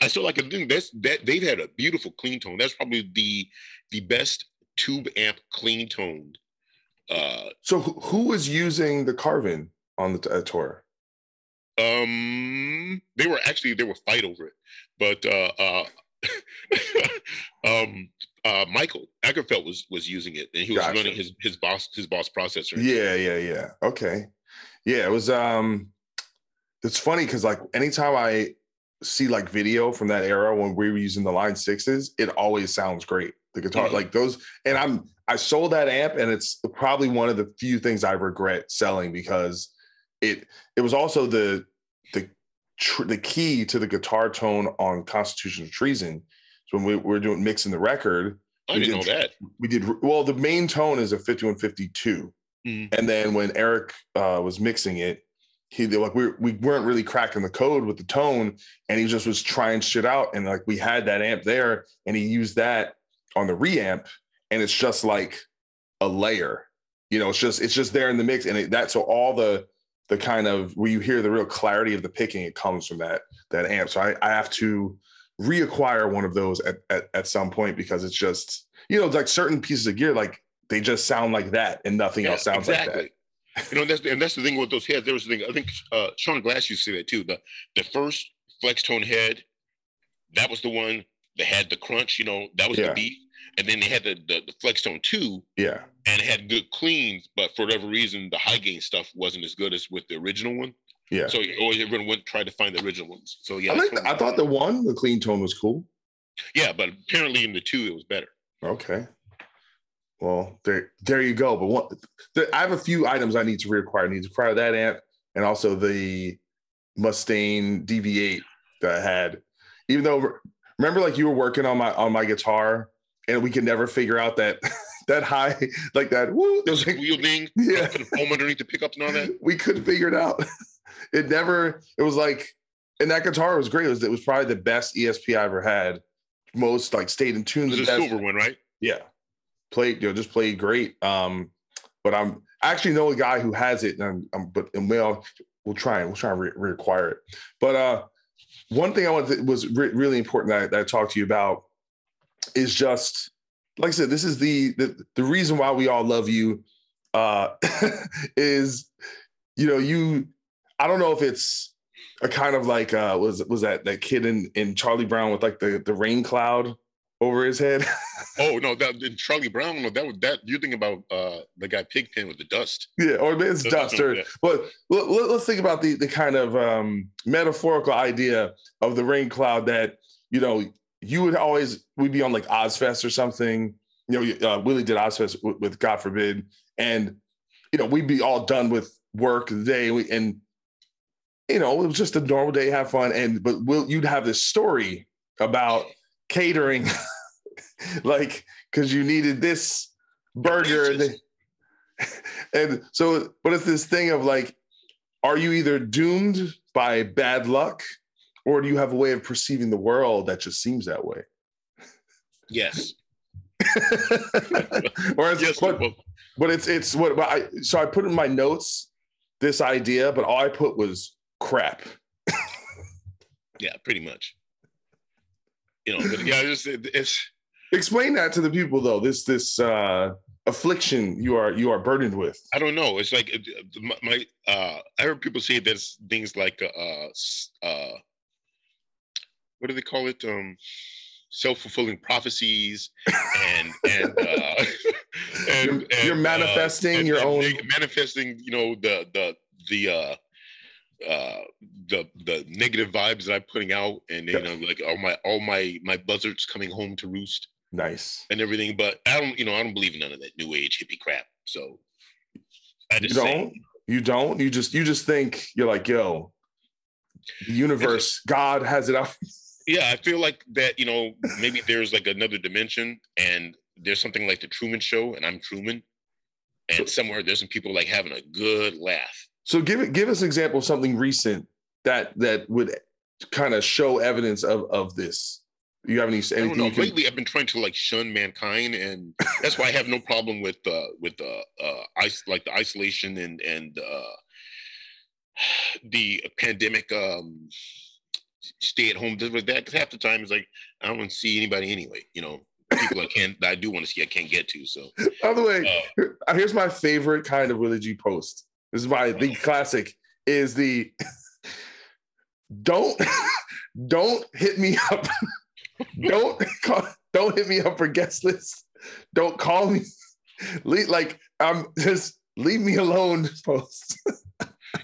I still like it. That's that they've had a beautiful clean tone. That's probably the the best tube amp clean toned uh, so who, was using the Carvin on the uh, tour? Um, they were actually they were fight over it, but uh, uh, um, uh, Michael Ackerfeld was was using it, and he was gotcha. running his his boss his boss processor. Yeah, yeah, yeah. Okay, yeah. It was um, it's funny because like anytime I see like video from that era when we were using the line sixes, it always sounds great. The guitar, mm-hmm. like those, and I'm I sold that amp, and it's probably one of the few things I regret selling because it it was also the the tr- the key to the guitar tone on Constitutional Treason. So when we were doing mixing the record, I didn't did, know that. We did well. The main tone is a 5152, mm-hmm. and then when Eric uh, was mixing it, he like we we weren't really cracking the code with the tone, and he just was trying shit out, and like we had that amp there, and he used that on the reamp and it's just like a layer. You know, it's just it's just there in the mix, and it, that so all the the kind of where you hear the real clarity of the picking, it comes from that that amp. So I, I have to reacquire one of those at, at at some point because it's just you know like certain pieces of gear like they just sound like that and nothing yeah, else sounds exactly. like that. You know, that's and that's the thing with those heads. There was the thing. I think uh, Sean Glass used to say that too. The the first Flextone head, that was the one that had the crunch. You know, that was yeah. the beat and then they had the, the, the Flextone 2. Yeah. And it had good cleans, but for whatever reason, the high gain stuff wasn't as good as with the original one. Yeah. So always everyone went try to find the original ones. So yeah. I, like the, I thought the one, the clean tone was cool. Yeah, but apparently in the two it was better. Okay. Well, there there you go. But one, the, I have a few items I need to reacquire. I need to acquire that amp and also the Mustang DV8 that I had. Even though remember, like you were working on my on my guitar and we could never figure out that that high, like that. Woo, there's like wheeling, yeah, put a foam underneath the pickups and all that. We couldn't figure it out. It never. It was like, and that guitar was great. It was it was probably the best ESP I ever had. Most like stayed in tune. It was the silver one, right? Yeah, played. You know, just played great. Um, but I'm I actually know a guy who has it, and I'm, I'm but and we'll we'll try and we'll try and re- reacquire it. But uh, one thing I wanted was re- really important that I, that I talked to you about is just like I said, this is the the, the reason why we all love you uh is you know, you I don't know if it's a kind of like uh was was that that kid in in Charlie Brown with like the the rain cloud over his head. oh no, that Charlie Brown. No, that was that. you think about uh the guy Pigpen with the dust. Yeah, or it's dust. Or, but let, us think about the the kind of um metaphorical idea of the rain cloud that you know you would always we'd be on like Ozzfest or something. You know, uh, Willie did Ozzfest with, with God forbid, and you know we'd be all done with work the day, and you know it was just a normal day, have fun, and but will you'd have this story about catering, like because you needed this burger, and, and so but it's this thing of like, are you either doomed by bad luck? or do you have a way of perceiving the world that just seems that way? Yes. or yes, but, but it's it's what I so I put in my notes this idea, but all I put was crap. yeah, pretty much. You know, but yeah, just it, it's explain that to the people though. This this uh affliction you are you are burdened with. I don't know. It's like my, my uh I heard people say there's things like uh uh what do they call it? Um, self-fulfilling prophecies and and uh and, You're- you're and, manifesting and- your and own- manifesting you know the the the uh uh the the negative vibes that i'm putting out and you know like all my all my my buzzards coming home to roost Nice. and everything but i don't you know i don't believe in none of that new age hippie crap so i just say- don't. You don't. You just you just think you're like, yo, the universe, God has it out. yeah i feel like that you know maybe there's like another dimension and there's something like the truman show and i'm truman and somewhere there's some people like having a good laugh So give it give us an example of something recent that that would kind of show evidence of of this. You have any anything know. you can, Lately, I've been trying to like shun mankind, and that's why I have no problem with uh with uh uh ice like the isolation and and uh the pandemic um stay at home with that because half the time it's like I don't want to see anybody anyway. You know, people I can't that I do want to see I can't get to. So By the way, uh, here's my favorite kind of religion post. This is my the classic is the don't don't hit me up. don't call, don't hit me up for guest list. Don't call me. Leave, like I'm just leave me alone. Post.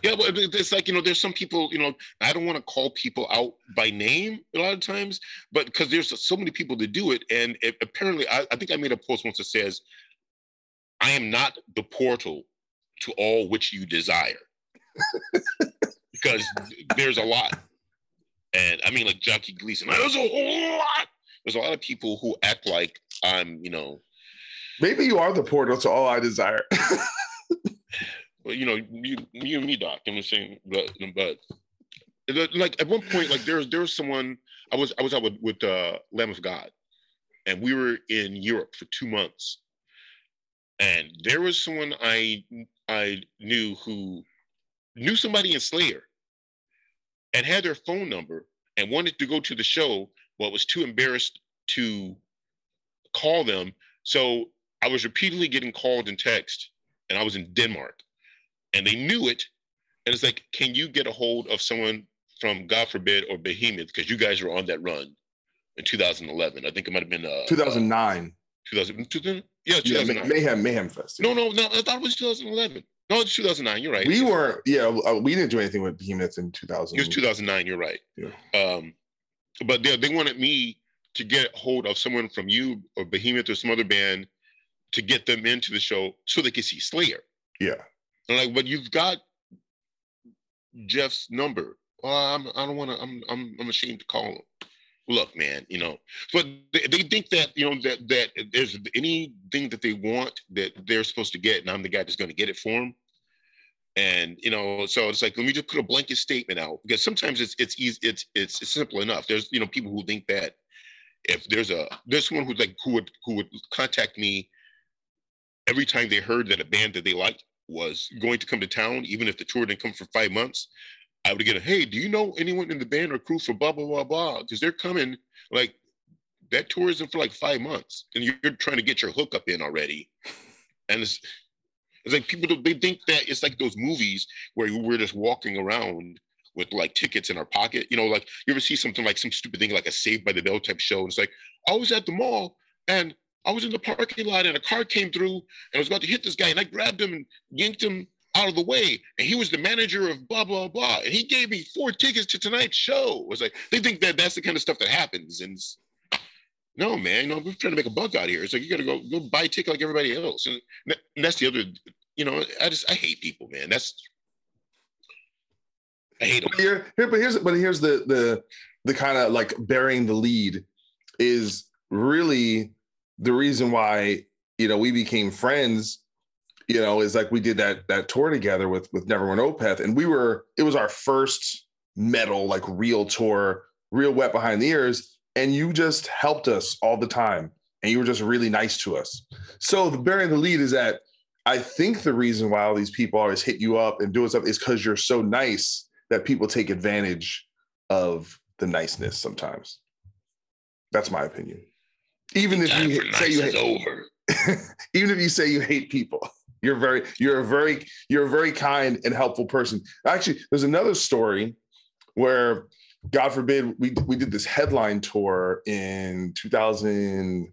yeah, but it's like you know, there's some people. You know, I don't want to call people out by name a lot of times, but because there's so many people to do it, and it, apparently, I, I think I made a post once that says, "I am not the portal to all which you desire," because there's a lot, and I mean, like Jackie Gleason, there's a whole lot. There's a lot of people who act like I'm, you know, Maybe you are the portal to all I desire. well, you know, you, you and me, Doc. I'm just saying, but but like at one point, like there was there was someone I was I was out with with uh, Lamb of God, and we were in Europe for two months, and there was someone I I knew who knew somebody in Slayer, and had their phone number and wanted to go to the show, but was too embarrassed to call them. So I was repeatedly getting called and text, and I was in Denmark, and they knew it. And it's like, can you get a hold of someone from God forbid or Behemoth because you guys were on that run in 2011? I think it might have been uh, 2009. 2000, 2000 yeah, Yeah, 2009. Mayhem Mayhem Fest. no, no, no. I thought it was 2011. No, it's 2009. You're right. We weren't. Yeah, uh, we didn't do anything with Behemoth in 2000. It was 2009. You're right. Yeah. Um, but they, they wanted me to get hold of someone from you or Behemoth or some other band to get them into the show so they could see Slayer. Yeah. And like, but you've got Jeff's number. Well, I'm, I don't want to. I'm, I'm, I'm ashamed to call him. Look, man, you know, but they, think that you know that that there's anything that they want that they're supposed to get, and I'm the guy that's going to get it for them. And you know, so it's like let me just put a blanket statement out because sometimes it's it's easy, it's it's, it's simple enough. There's you know people who think that if there's a there's someone who like who would who would contact me every time they heard that a band that they liked was going to come to town, even if the tour didn't come for five months, I would get a hey, do you know anyone in the band or crew for blah blah blah blah? Because they're coming like that tour isn't for like five months, and you're trying to get your hookup in already, and it's it's like people they think that it's like those movies where we're just walking around with like tickets in our pocket. You know, like you ever see something like some stupid thing like a Saved by the Bell type show, and it's like I was at the mall and I was in the parking lot and a car came through and I was about to hit this guy and I grabbed him and yanked him out of the way. And he was the manager of blah, blah, blah. And he gave me four tickets to tonight's show. It was like, they think that that's the kind of stuff that happens. And no, man, know, we're trying to make a buck out here. It's like, you got to go, go buy a ticket like everybody else. And, and that's the other, you know, I just, I hate people, man. That's, I hate them. But here, here, but here's but here's the the the kind of like burying the lead is really the reason why you know we became friends. You know, is like we did that that tour together with with Nevermore Opeth, and we were it was our first metal like real tour, real wet behind the ears, and you just helped us all the time, and you were just really nice to us. So the burying the lead is that I think the reason why all these people always hit you up and do stuff is because you're so nice that people take advantage of the niceness sometimes. That's my opinion. Even if you say you hate, over. even if you say you hate people, you're very, you're a very, you're a very kind and helpful person. Actually, there's another story where God forbid, we we did this headline tour in 2005,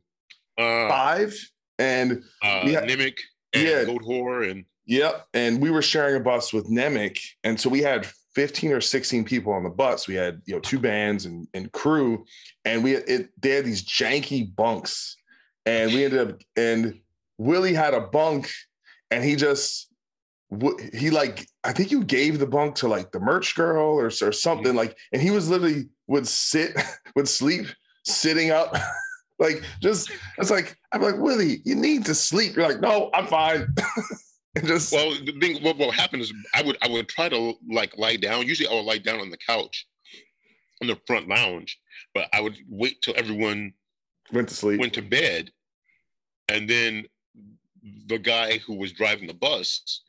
Uh, and uh, we had- Mnemic and Yeah. Goatwhore and Yep. And we were sharing a bus with Mnemic. And so we had 15 or 16 people on the bus. We had, you know, two bands and, and crew. And we it they had these janky bunks. And we ended up and Willie had a bunk and he just he like I think you gave the bunk to like the merch girl or, or something mm-hmm. like and he was literally would sit would sleep sitting up like just it's like I'm like Willie you need to sleep you're like no I'm fine and just well, the thing what will happen is I would I would try to like lie down. Usually I would lie down on the couch on the front lounge, but I would wait till everyone went to sleep. went to bed, and then the guy who was driving the bus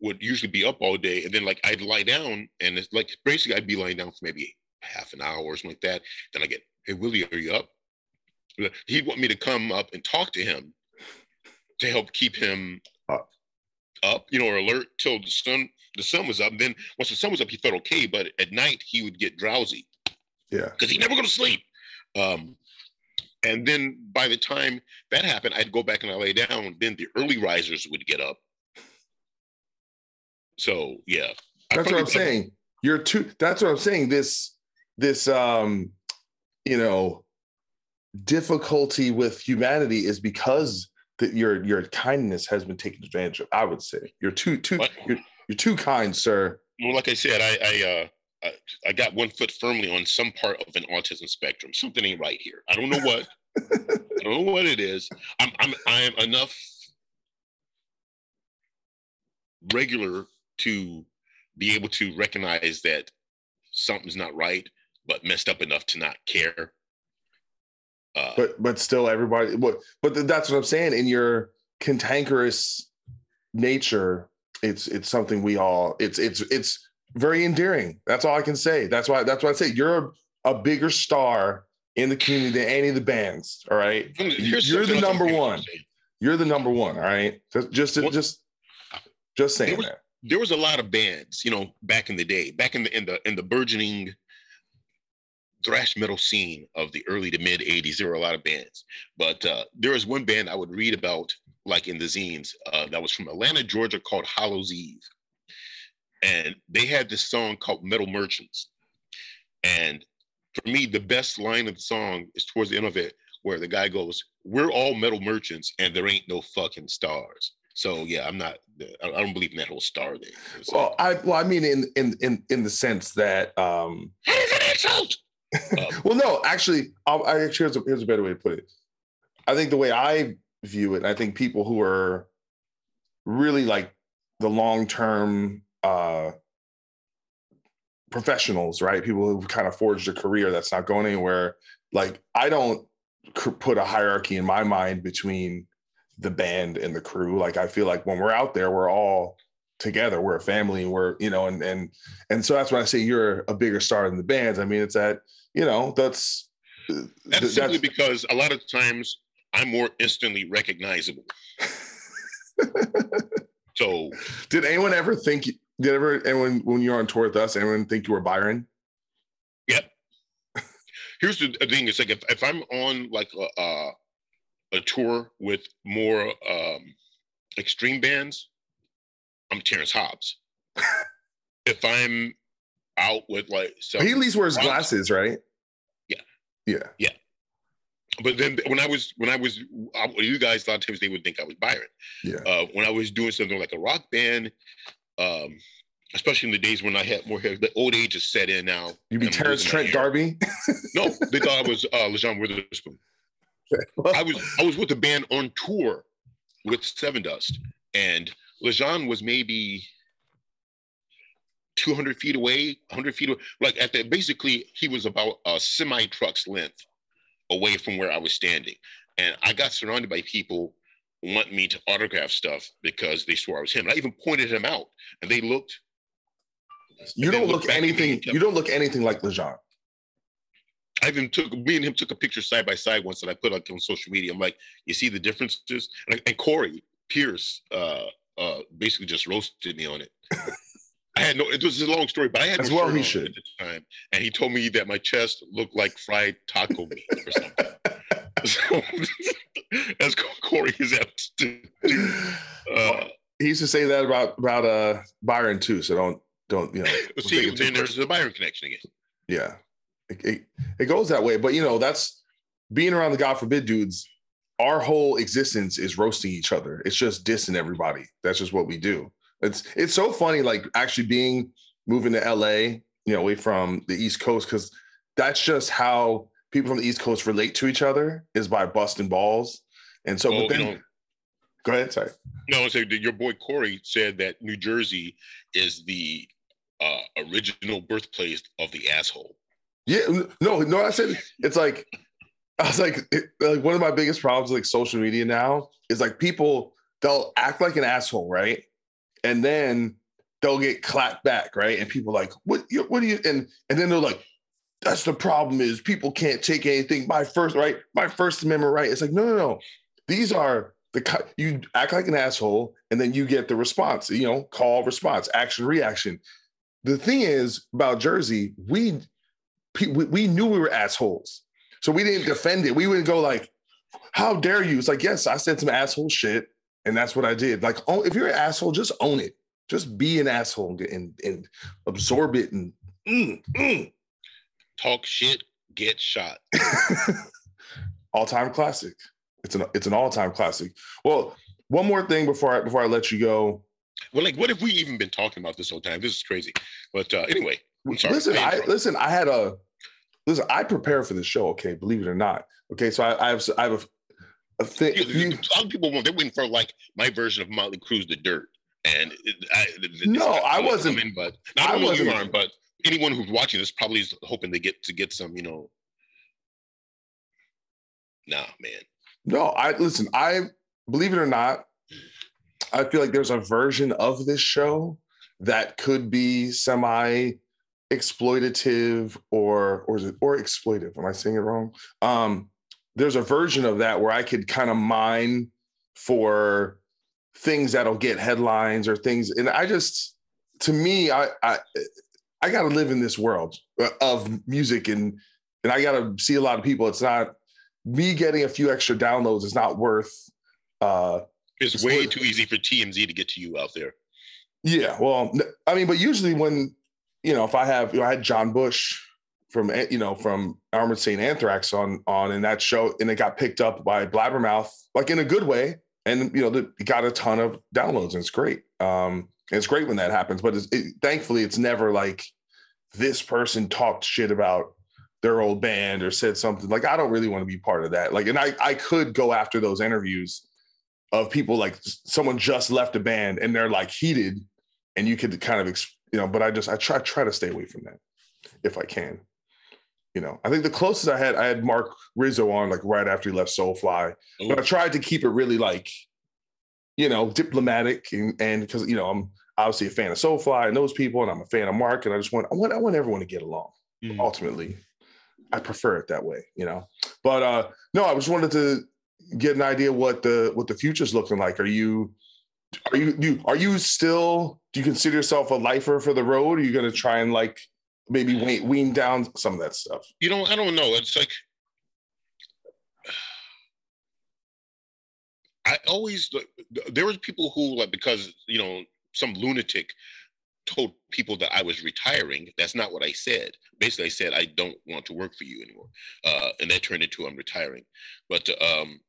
would usually be up all day, and then like I'd lie down, and it's like basically I'd be lying down for maybe half an hour or something like that. Then I get, hey Willie, are you up? He'd want me to come up and talk to him to help keep him Up. up, you know, or alert till the sun the sun was up. And then once the sun was up, he felt okay, but at night he would get drowsy yeah. because he never go to sleep. Um, and then by the time that happened, I'd go back and I lay down. Then the early risers would get up. So yeah, That's what I'm saying. You're too that's what I'm saying. This this um you know difficulty with humanity is because that your your kindness has been taken advantage of. I would say you're too too you're, you're too kind, sir. Well, like I said, I I, uh, I got one foot firmly on some part of an autism spectrum. Something ain't right here. I don't know what. I don't know what it is. I'm I'm I am enough regular to be able to recognize that something's not right, but messed up enough to not care. Uh, But but still everybody what but that's what I'm saying. In your cantankerous nature, it's it's something we all it's it's it's very endearing. That's all I can say. That's why that's why I say you're a, a bigger star in the community than any of the bands. All right. here's You're the number one. You're the number one. All right. Just just What- just just saying There was- that. there was a lot of bands, you know, back in the day, back in the in the in the burgeoning thrash metal scene of the early to mid 80s. There were a lot of bands, but uh, there was one band I would read about, like in the zines, uh, that was from Atlanta, Georgia, called Hallows Eve, and they had this song called Metal Merchants, and for me, the best line of the song is towards the end of it, where the guy goes, "We're all metal merchants, and there ain't no fucking stars." So yeah, I'm not. I don't believe in that whole star thing. It's Well, I well, I mean in in in in the sense that um that is an insult. Um, well no, actually I'll, I actually here's a, here's a better way to put it. I think the way I view it, I think people who are really like the long-term uh professionals, right? People who've kind of forged a career that's not going anywhere. Like I don't cr- put a hierarchy in my mind between the band and the crew. Like I feel like when we're out there, we're all together. We're a family. We're you know, and and and so that's when I say you're a bigger star than the bands. I mean, it's that you know that's That's th- simply because a lot of times I'm more instantly recognizable. so Did anyone ever think? Did ever anyone when you're on tour with us? Anyone think you were Byron? Yep. Here's the thing: it's like if, if I'm on like a, a a tour with more um, extreme bands, I'm Terrence Hobbs. if I'm out with like some, he at least wears glasses, right? Yeah. Yeah. Yeah. But then when I was when I was I, you guys a lot of times they would think I was Byron. Yeah. Uh, when I was doing something like a rock band, um, especially in the days when I had more hair, the old age is set in now. You'd be Terence Trent. D'Arby. No, they thought I was uh, Lajon Witherspoon. I was I was with the band on tour with Sevendust, and Lajon was maybe 200 feet away, 100 feet away. Like at the basically, he was about a semi truck's length away from where I was standing, and I got surrounded by people wanting me to autograph stuff because they swore I was him. And I even pointed him out, and they looked. You don't look back at me and anything. You don't look anything like Lajon. I even took me and him took a picture side by side once that I put up on social media. I'm like, you see the differences? And, and Corey Pierce uh, uh, basically just roasted me on it. I had no. It was a long story, but I had As no well he should. at the time, and he told me that my chest looked like fried taco meat or something. so, as Corey is apt to do. Uh, he used to say that about about uh Byron too. So don't don't you know? see, then there's the Byron connection again. yeah, it, it, it goes that way. But you know, that's being around the God forbid dudes. Our whole existence is roasting each other. It's just dissing everybody. That's just what we do. It's it's so funny, like actually being moving to LA, you know, away from the East Coast, because that's just how people from the East Coast relate to each other is by busting balls. And so, Oh, but then, you know- go ahead, sorry. No, so your boy Corey said that New Jersey is the uh, original birthplace of the asshole. Yeah, no, no. I said it's like I was like, it, like one of my biggest problems with like social media now is like people they'll act like an asshole, right? And then they'll get clapped back, right? And people like, what? You, what do you? And and then they're like, that's the problem is people can't take anything. My first right, my First Amendment right. It's like no, no, no. These are the you act like an asshole, and then you get the response. You know, call response, action reaction. The thing is about Jersey, we we, we knew we were assholes. So we didn't defend it. We wouldn't go like, how dare you? It's like, yes, I said some asshole shit. And that's what I did. Like, oh, if you're an asshole, just own it. Just be an asshole and, and, and absorb it and mm, mm. Talk shit, get shot. all-time classic. It's an it's an all-time classic. Well, one more thing before I before I let you go. Well, like, what have we even been talking about this whole time? This is crazy. But uh, anyway, sorry. Listen, I listen. I had a listen. I prepared for the show. Okay, believe it or not. Okay, so I, I have I have a, a thing. You- you- a lot of people want they're waiting for like my version of Motley Crue's "The Dirt," and it, I, No, I wasn't- coming, but not I wasn't- aren't, but anyone who's watching this probably is hoping to get to get some, you know. Nah, man. No, I listen. I believe it or not, I feel like there's a version of this show that could be semi exploitative or or is it or exploitive? Am I saying it wrong? Um, there's a version of that where I could kind of mine for things that'll get headlines or things, and I just to me, I I I got to live in this world of music and and I got to see a lot of people. It's not me getting a few extra downloads is not worth uh It's way what- too easy for TMZ to get to you out there. yeah well I mean but usually when you know if i have you know, i had john bush from eh, you know from armored saint anthrax on on in that show and it got picked up by blabbermouth like in a good way and you know the, it got a ton of downloads and it's great um it's great when that happens but it's, it, thankfully it's never like this person talked shit about their old band or said something like I don't really want to be part of that. Like, and I I could go after those interviews of people like someone just left a band and they're like heated, and you could kind of you know. But I just I try try to stay away from that if I can. You know, I think the closest I had I had Mark Rizzo on like right after he left Soulfly, but I tried to keep it really like you know diplomatic and and because you know I'm obviously a fan of Soulfly and those people, and I'm a fan of Mark, and I just want I want I want everyone to get along Mhm. ultimately. I prefer it that way you know? But uh no i just wanted to get an idea what the what the future's looking like. Are you are you you are you still do you consider yourself a lifer for the road? Are you going to try and like maybe wean, wean down some of that stuff? You know, I don't know. It's like I always there was people who like because you know some lunatic told people that I was retiring. That's not what I said. Basically, I said I don't want to work for you anymore, uh, and that turned into I'm retiring. But um,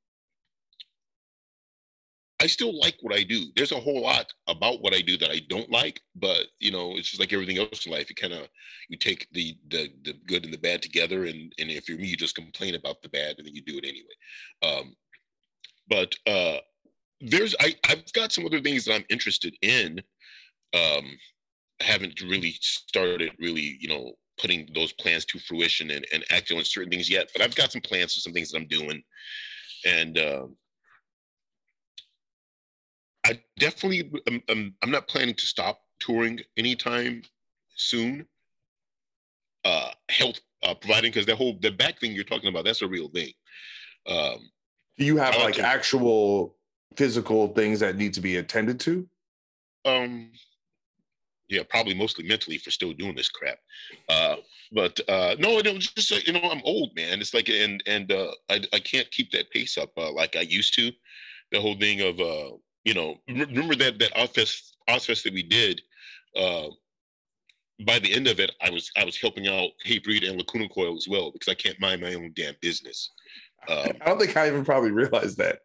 I still like what I do. There's a whole lot about what I do that I don't like, but you know, it's just like everything else in life. You kind of you take the, the the good and the bad together, and and if you're me, you just complain about the bad, and then you do it anyway. Um, but uh, there's I I've got some other things that I'm interested in. Um, I haven't really started really you know putting those plans to fruition and, and acting on certain things yet, but I've got some plans for some things that I'm doing, and. Um, I definitely am, am, I'm not planning to stop touring anytime soon. Uh, health uh, providing because the whole the back thing you're talking about that's a real thing. Um, do you have like actual physical things that need to be attended to um, yeah, probably mostly mentally for still doing this crap. Uh, but uh, no, it was just like, you know, I'm old, man. It's like, and and uh, I I can't keep that pace up uh, like I used to. The whole thing of uh, you know, remember that that Ozzfest Ozzfest that we did. Uh, by the end of it, I was I was helping out Hatebreed and Lacuna Coil as well because I can't mind my own damn business. Um, I don't think I even probably realized that.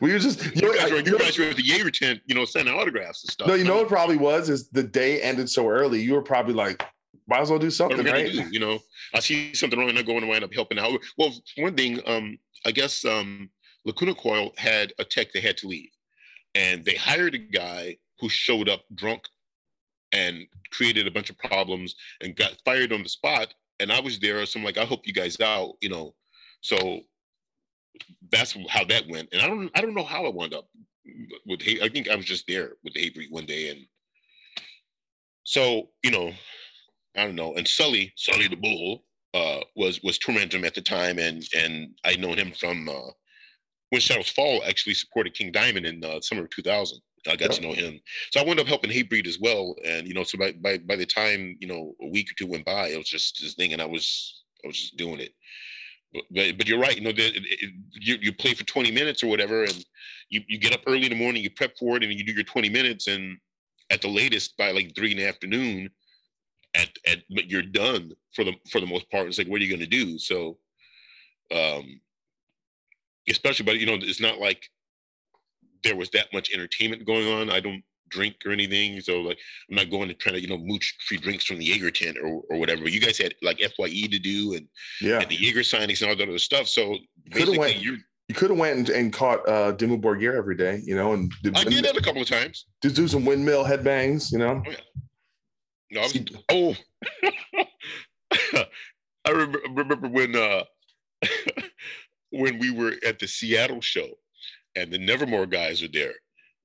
We were just you, guys, were, you guys were at the Jaeger tent, you know, sending autographs and stuff. No, you know what probably was is the day ended so early. You were probably like, might as well do something, right? Do, you know, I see something wrong and I go and wind up helping out. Well, one thing, um, I guess um, Lacuna Coil had a tech they had to leave, and they hired a guy who showed up drunk and created a bunch of problems and got fired on the spot. And I was there, so I'm like, I hope you guys out, you know. So that's how that went. And I don't I don't know how I wound up with hate. I think I was just there with the hate one day. And so, you know, I don't know. And Sully, Sully the Bull, uh, was was tormenting at the time, and and I'd known him from uh, when Shadows Fall actually supported King Diamond in uh, summer of 2000. I got to know him, so I wound up helping Hatebreed as well. And you know, so by, by by the time you know a week or two went by, it was just this thing, and I was I was just doing it. But, but, but you're right. You know, the, it, you you play for 20 minutes or whatever, and you, you get up early in the morning, you prep for it, and you do your 20 minutes, and at the latest by like three in the afternoon, at at you're done for the for the most part. It's like, what are you going to do? So, um, especially, but you know, it's not like there was that much entertainment going on. I don't drink or anything. So like I'm not going to try to, you know, mooch free drinks from the Jaeger tent or, or whatever. You guys had like FYE to do and yeah, and the Jaeger signings and all that other stuff. So basically you you could have went and, and, caught uh Dimmu Borgir every day, you know, and did I did that a couple of times. Just do some windmill headbangs, you know. Oh, yeah. No, I was, oh I remember, remember when uh when we were at the Seattle show and the Nevermore guys were there.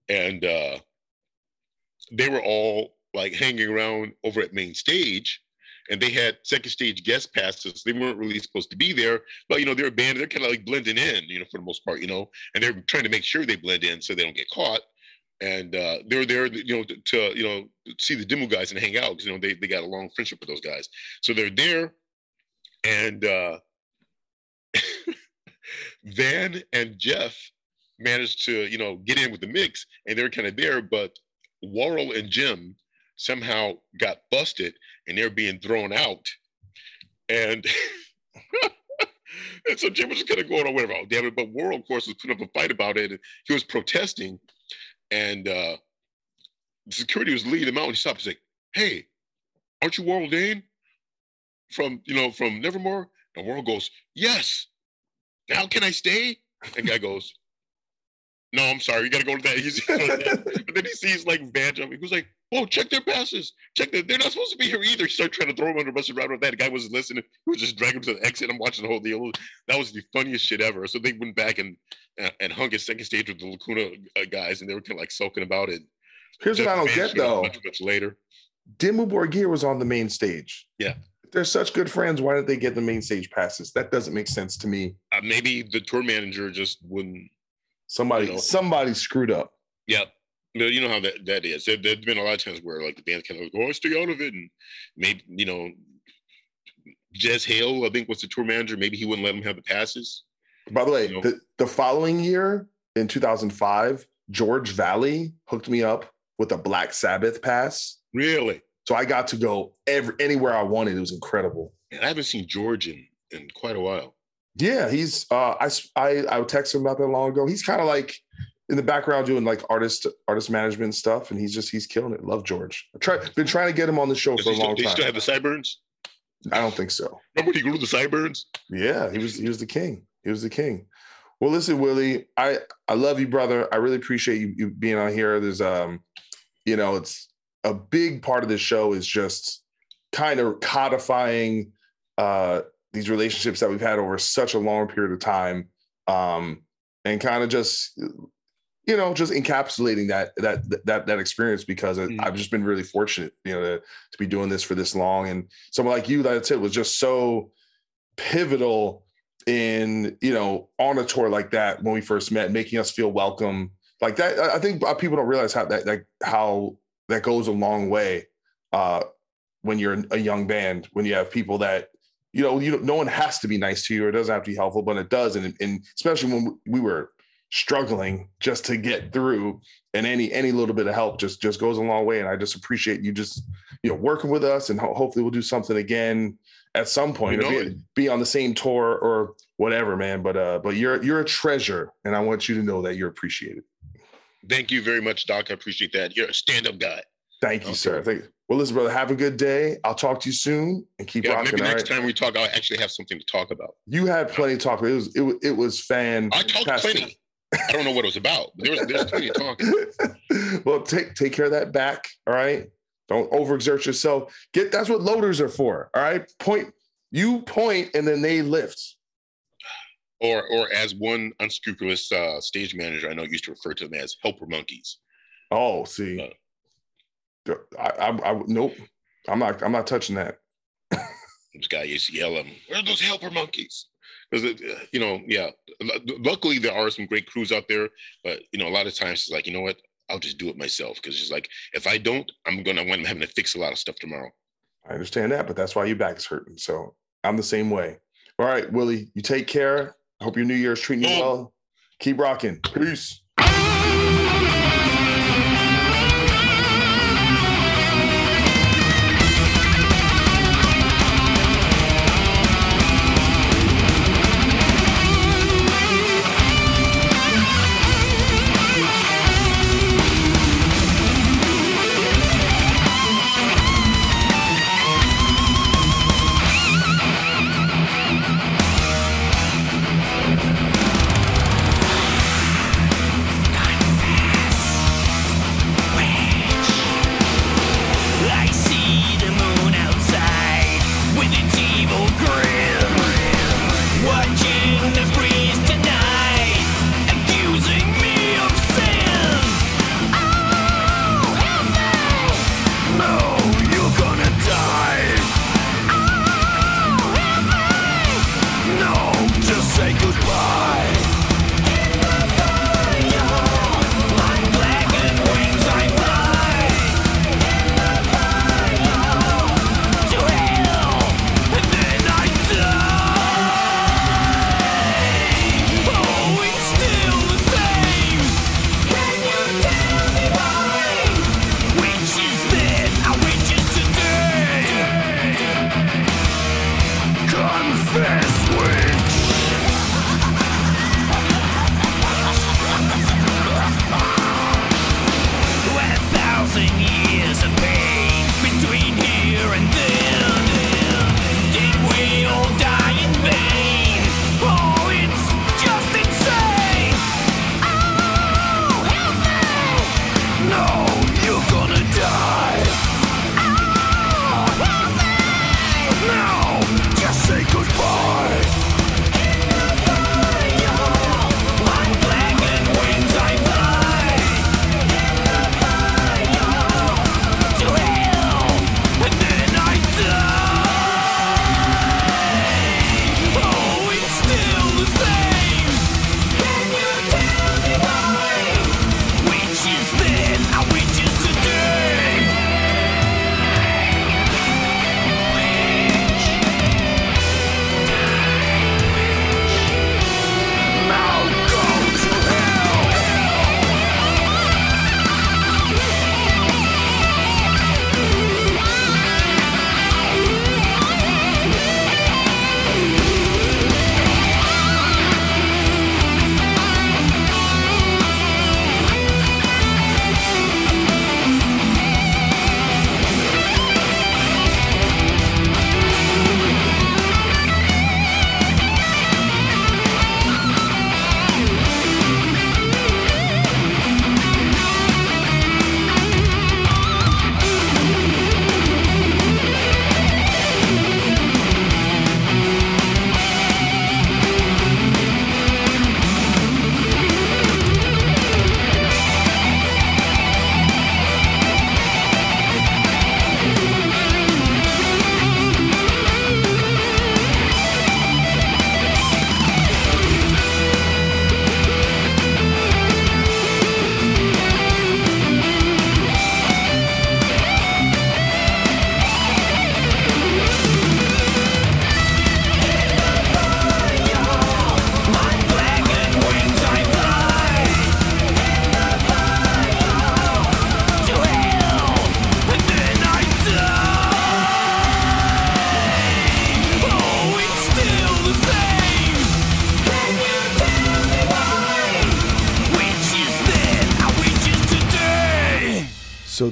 And uh they were all like hanging around over at main stage and they had second stage guest passes. They weren't really supposed to be there, but you know, they're a band, they're kind of like blending in, you know, for the most part, you know, and they're trying to make sure they blend in so they don't get caught. And uh, they're there, you know, to, to, you know see the Dimmu guys and hang out because you know they they got a long friendship with those guys. So they're there, and uh, Van and Jeff managed to you know get in with the mix, and they're kind of there, but Warrel and Jim somehow got busted and they're being thrown out. And and so Jim was just kind of going on whatever, oh damn it. But Warrel, of course, was putting up a fight about it. And he was protesting. And uh security was leading him out and he stopped. He's like, Hey, aren't you Warrel Dane? From you know, from Nevermore? And Warrel goes, Yes. Now can I stay? And the guy goes, no, I'm sorry, you gotta go to that. He's, but then he sees like Van jumping. He was like, "Oh, check their passes. Check that. They're not supposed to be here either." He started trying to throw him under the bus and around with that. The guy wasn't listening. He was just dragging him to the exit. I'm watching the whole deal. That was the funniest shit ever. So they went back and uh, and hung his second stage with the Lacuna uh, guys, and they were kind of like sulking about it. Here's what I don't get though. Much, much later, Dimmu Borgir was on the main stage. Yeah. If they're such good friends. Why did they get the main stage passes? That doesn't make sense to me. Uh, maybe the tour manager just wouldn't Somebody, you know, somebody screwed up. Yep. You know how that, that is. There, has been a lot of times where like the band kind of go, oh, stay out of it, and maybe you know, Jez Hale, I think was the tour manager. Maybe he wouldn't let them have the passes. By the way, you know? the, the following year in 2005, George Valley hooked me up with a Black Sabbath pass. Really? So I got to go every anywhere I wanted. It was incredible. And I haven't seen George in, in quite a while. Yeah, he's uh I I I texted him about that long ago. He's kind of like in the background doing like artist artist management stuff, and he's just he's killing it. Love George. I try been trying to get him on the show Does for a long still, time. still have the sideburns? I don't think so. Remember he grew the sideburns? Yeah, he was he was the king. He was the king. Well, listen, Willie, I I love you, brother. I really appreciate you, you being on here. There's um, you know, it's a big part of the show is just kind of codifying uh these relationships that we've had over such a long period of time um, and kind of just you know just encapsulating that that that that experience because mm-hmm. I've just been really fortunate you know to, to be doing this for this long and someone like you that I said was just so pivotal in you know on a tour like that when we first met making us feel welcome like that I think people don't realize how that, like how that goes a long way uh, when you're a young band, when you have people that you know, you no one has to be nice to you or it doesn't have to be helpful, but it does, and, and especially when we were struggling just to get through, and any any little bit of help just just goes a long way. And I just appreciate you just you know working with us, and ho- hopefully we'll do something again at some point, You know be, be on the same tour or whatever, man. But uh, but you're you're a treasure, and I want you to know that you're appreciated. Thank you very much, Doc. I appreciate that. You're a stand-up guy. Thank you, Okay. sir. Thank you. Well, listen, brother, have a good day. I'll talk to you soon and keep Yeah, rocking. maybe next right? time we talk, I'll actually have something to talk about. You had plenty of talk. It was it, was- it was fan. I talked plenty. I don't know what it was about. There was, there's plenty of talking. well, take take care of that back. All right. Don't overexert yourself. Get that's what loaders are for. All right. Point. You point and then they lift. Or, or as one unscrupulous uh, stage manager I know used to refer to them as helper monkeys. Oh, see. I, I, I nope. I'm not. I'm not touching that. This guy used to yell at him, "Where are those helper monkeys?" Because uh, you know, yeah. Lu- Luckily, there are some great crews out there, but you know, a lot of times it's like, you know what? I'll just do it myself because it's like if I don't, I'm gonna wind up having to fix a lot of stuff tomorrow. I understand that, but that's why your back is hurting. So I'm the same way. All right, Willie. You take care. I hope your New Year's treating you well. Keep rocking. Peace.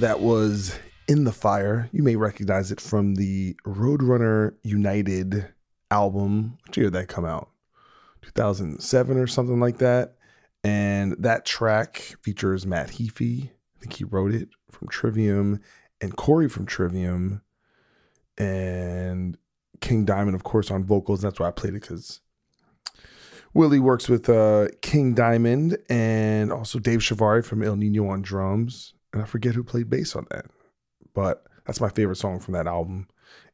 That was In the Fire. You may recognize it from the Roadrunner United album. What year did that come out? 2007 or something like that. And that track features Matt Heafy. I think he wrote it from Trivium, and Corey from Trivium, and King Diamond, of course, on vocals. That's why I played it because Willie works with uh, King Diamond and also Dave Chavarri from Ill Niño on drums. And I forget who played bass on that, but that's my favorite song from that album.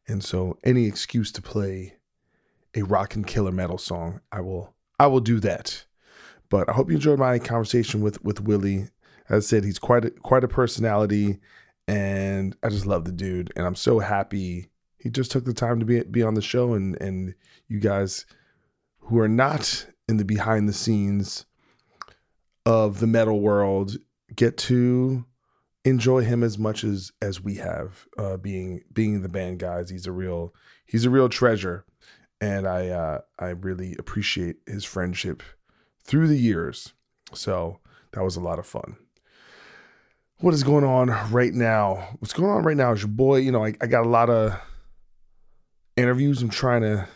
And so, any excuse to play a rock and killer metal song, I will I will do that. But I hope you enjoyed my conversation with with Willie. As I said, he's quite a, quite a personality, and I just love the dude. And I'm so happy he just took the time to be be on the show. And and you guys who are not in the behind the scenes of the metal world get to enjoy him as much as as we have uh being being the band guys. He's a real he's a real treasure. And i uh i really appreciate his friendship through the years. So that was a lot of fun. What is going on right now? What's going on right now is your boy you know i, I got a lot of interviews. I'm trying to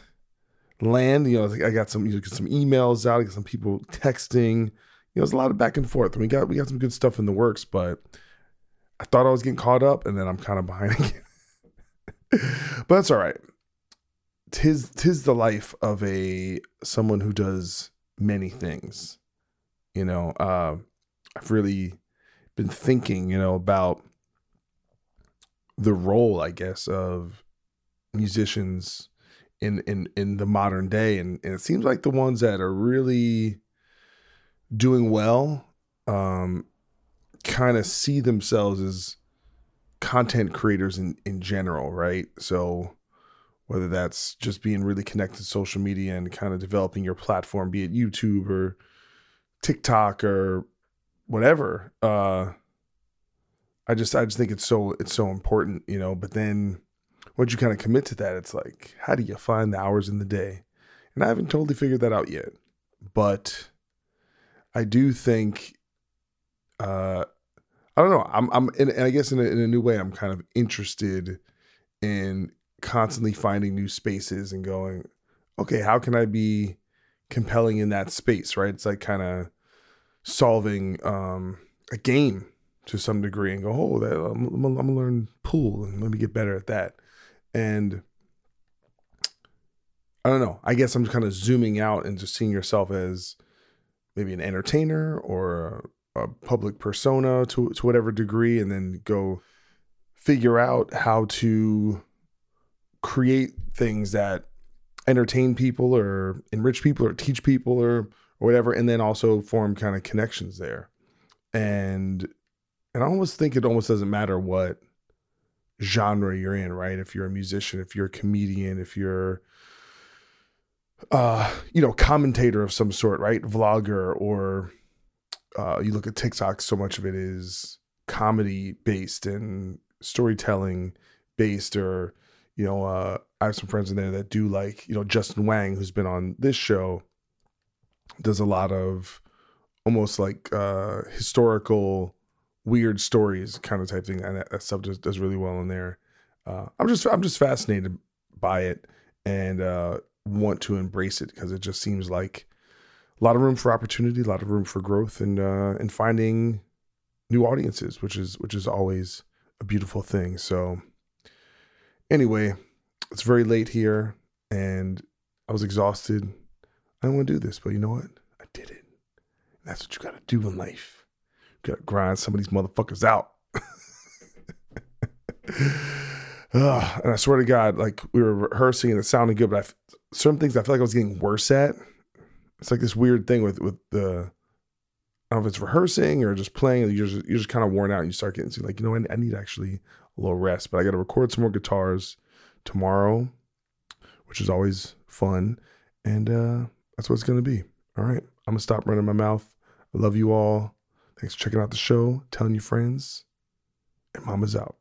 land you know i got some you know, some emails out. I got some people texting. You know there's a lot of back and forth. We got we got some good stuff in the works but I thought I was getting caught up, and then I'm kind of behind again. but that's all right. Tis tis the life of a someone who does many things. You know, uh, I've really been thinking, you know, about the role, I guess, of musicians in in in the modern day, and, and it seems like the ones that are really doing well um, kind of see themselves as content creators in in general, right? So whether that's just being really connected to social media and kind of developing your platform, be it YouTube or TikTok or whatever. Uh I just I just think it's so it's so important, you know, but then once you kind of commit to that, it's like, how do you find the hours in the day? And I haven't totally figured that out yet. But I do think uh, I don't know. I'm, I'm, and I guess in a, in a new way, I'm kind of interested in constantly finding new spaces and going, okay, how can I be compelling in that space? Right? It's like kind of solving um, a game to some degree and go, oh, that, I'm, I'm, I'm gonna learn pool and let me get better at that. And I don't know. I guess I'm kind of zooming out and just seeing yourself as maybe an entertainer or a public persona to to whatever degree, and then go figure out how to create things that entertain people or enrich people or teach people or or whatever, and then also form kind of connections there. And and I almost think it almost doesn't matter what genre you're in, right? If you're a musician, if you're a comedian, if you're uh, you know, commentator of some sort, right? Vlogger or uh, you look at TikTok, so much of it is comedy based and storytelling based, or you know, uh, I have some friends in there that do like you know Justin Wang, who's been on this show, does a lot of almost like uh, historical weird stories kind of type thing, and that, that stuff does, does really well in there. Uh, I'm just I'm just fascinated by it and uh, want to embrace it because it just seems like a lot of room for opportunity, a lot of room for growth, and uh, and finding new audiences, which is which is always a beautiful thing. So, anyway, it's very late here, and I was exhausted. I don't want to do this, but you know what? I did it. That's what you got to do in life. You got to grind some of these motherfuckers out. Ugh, and I swear to God, like we were rehearsing and it sounded good, but I, certain things I feel like I was getting worse at it's like this weird thing with with the I don't know if it's rehearsing or just playing. You're just, you're just kind of worn out. And you start getting like, you know, I, I need actually a little rest. But I got to record some more guitars tomorrow, which is always fun, and uh, that's what it's gonna be. All right, I'm gonna stop running my mouth. I love you all. Thanks for checking out the show, telling your friends, and Mama's out.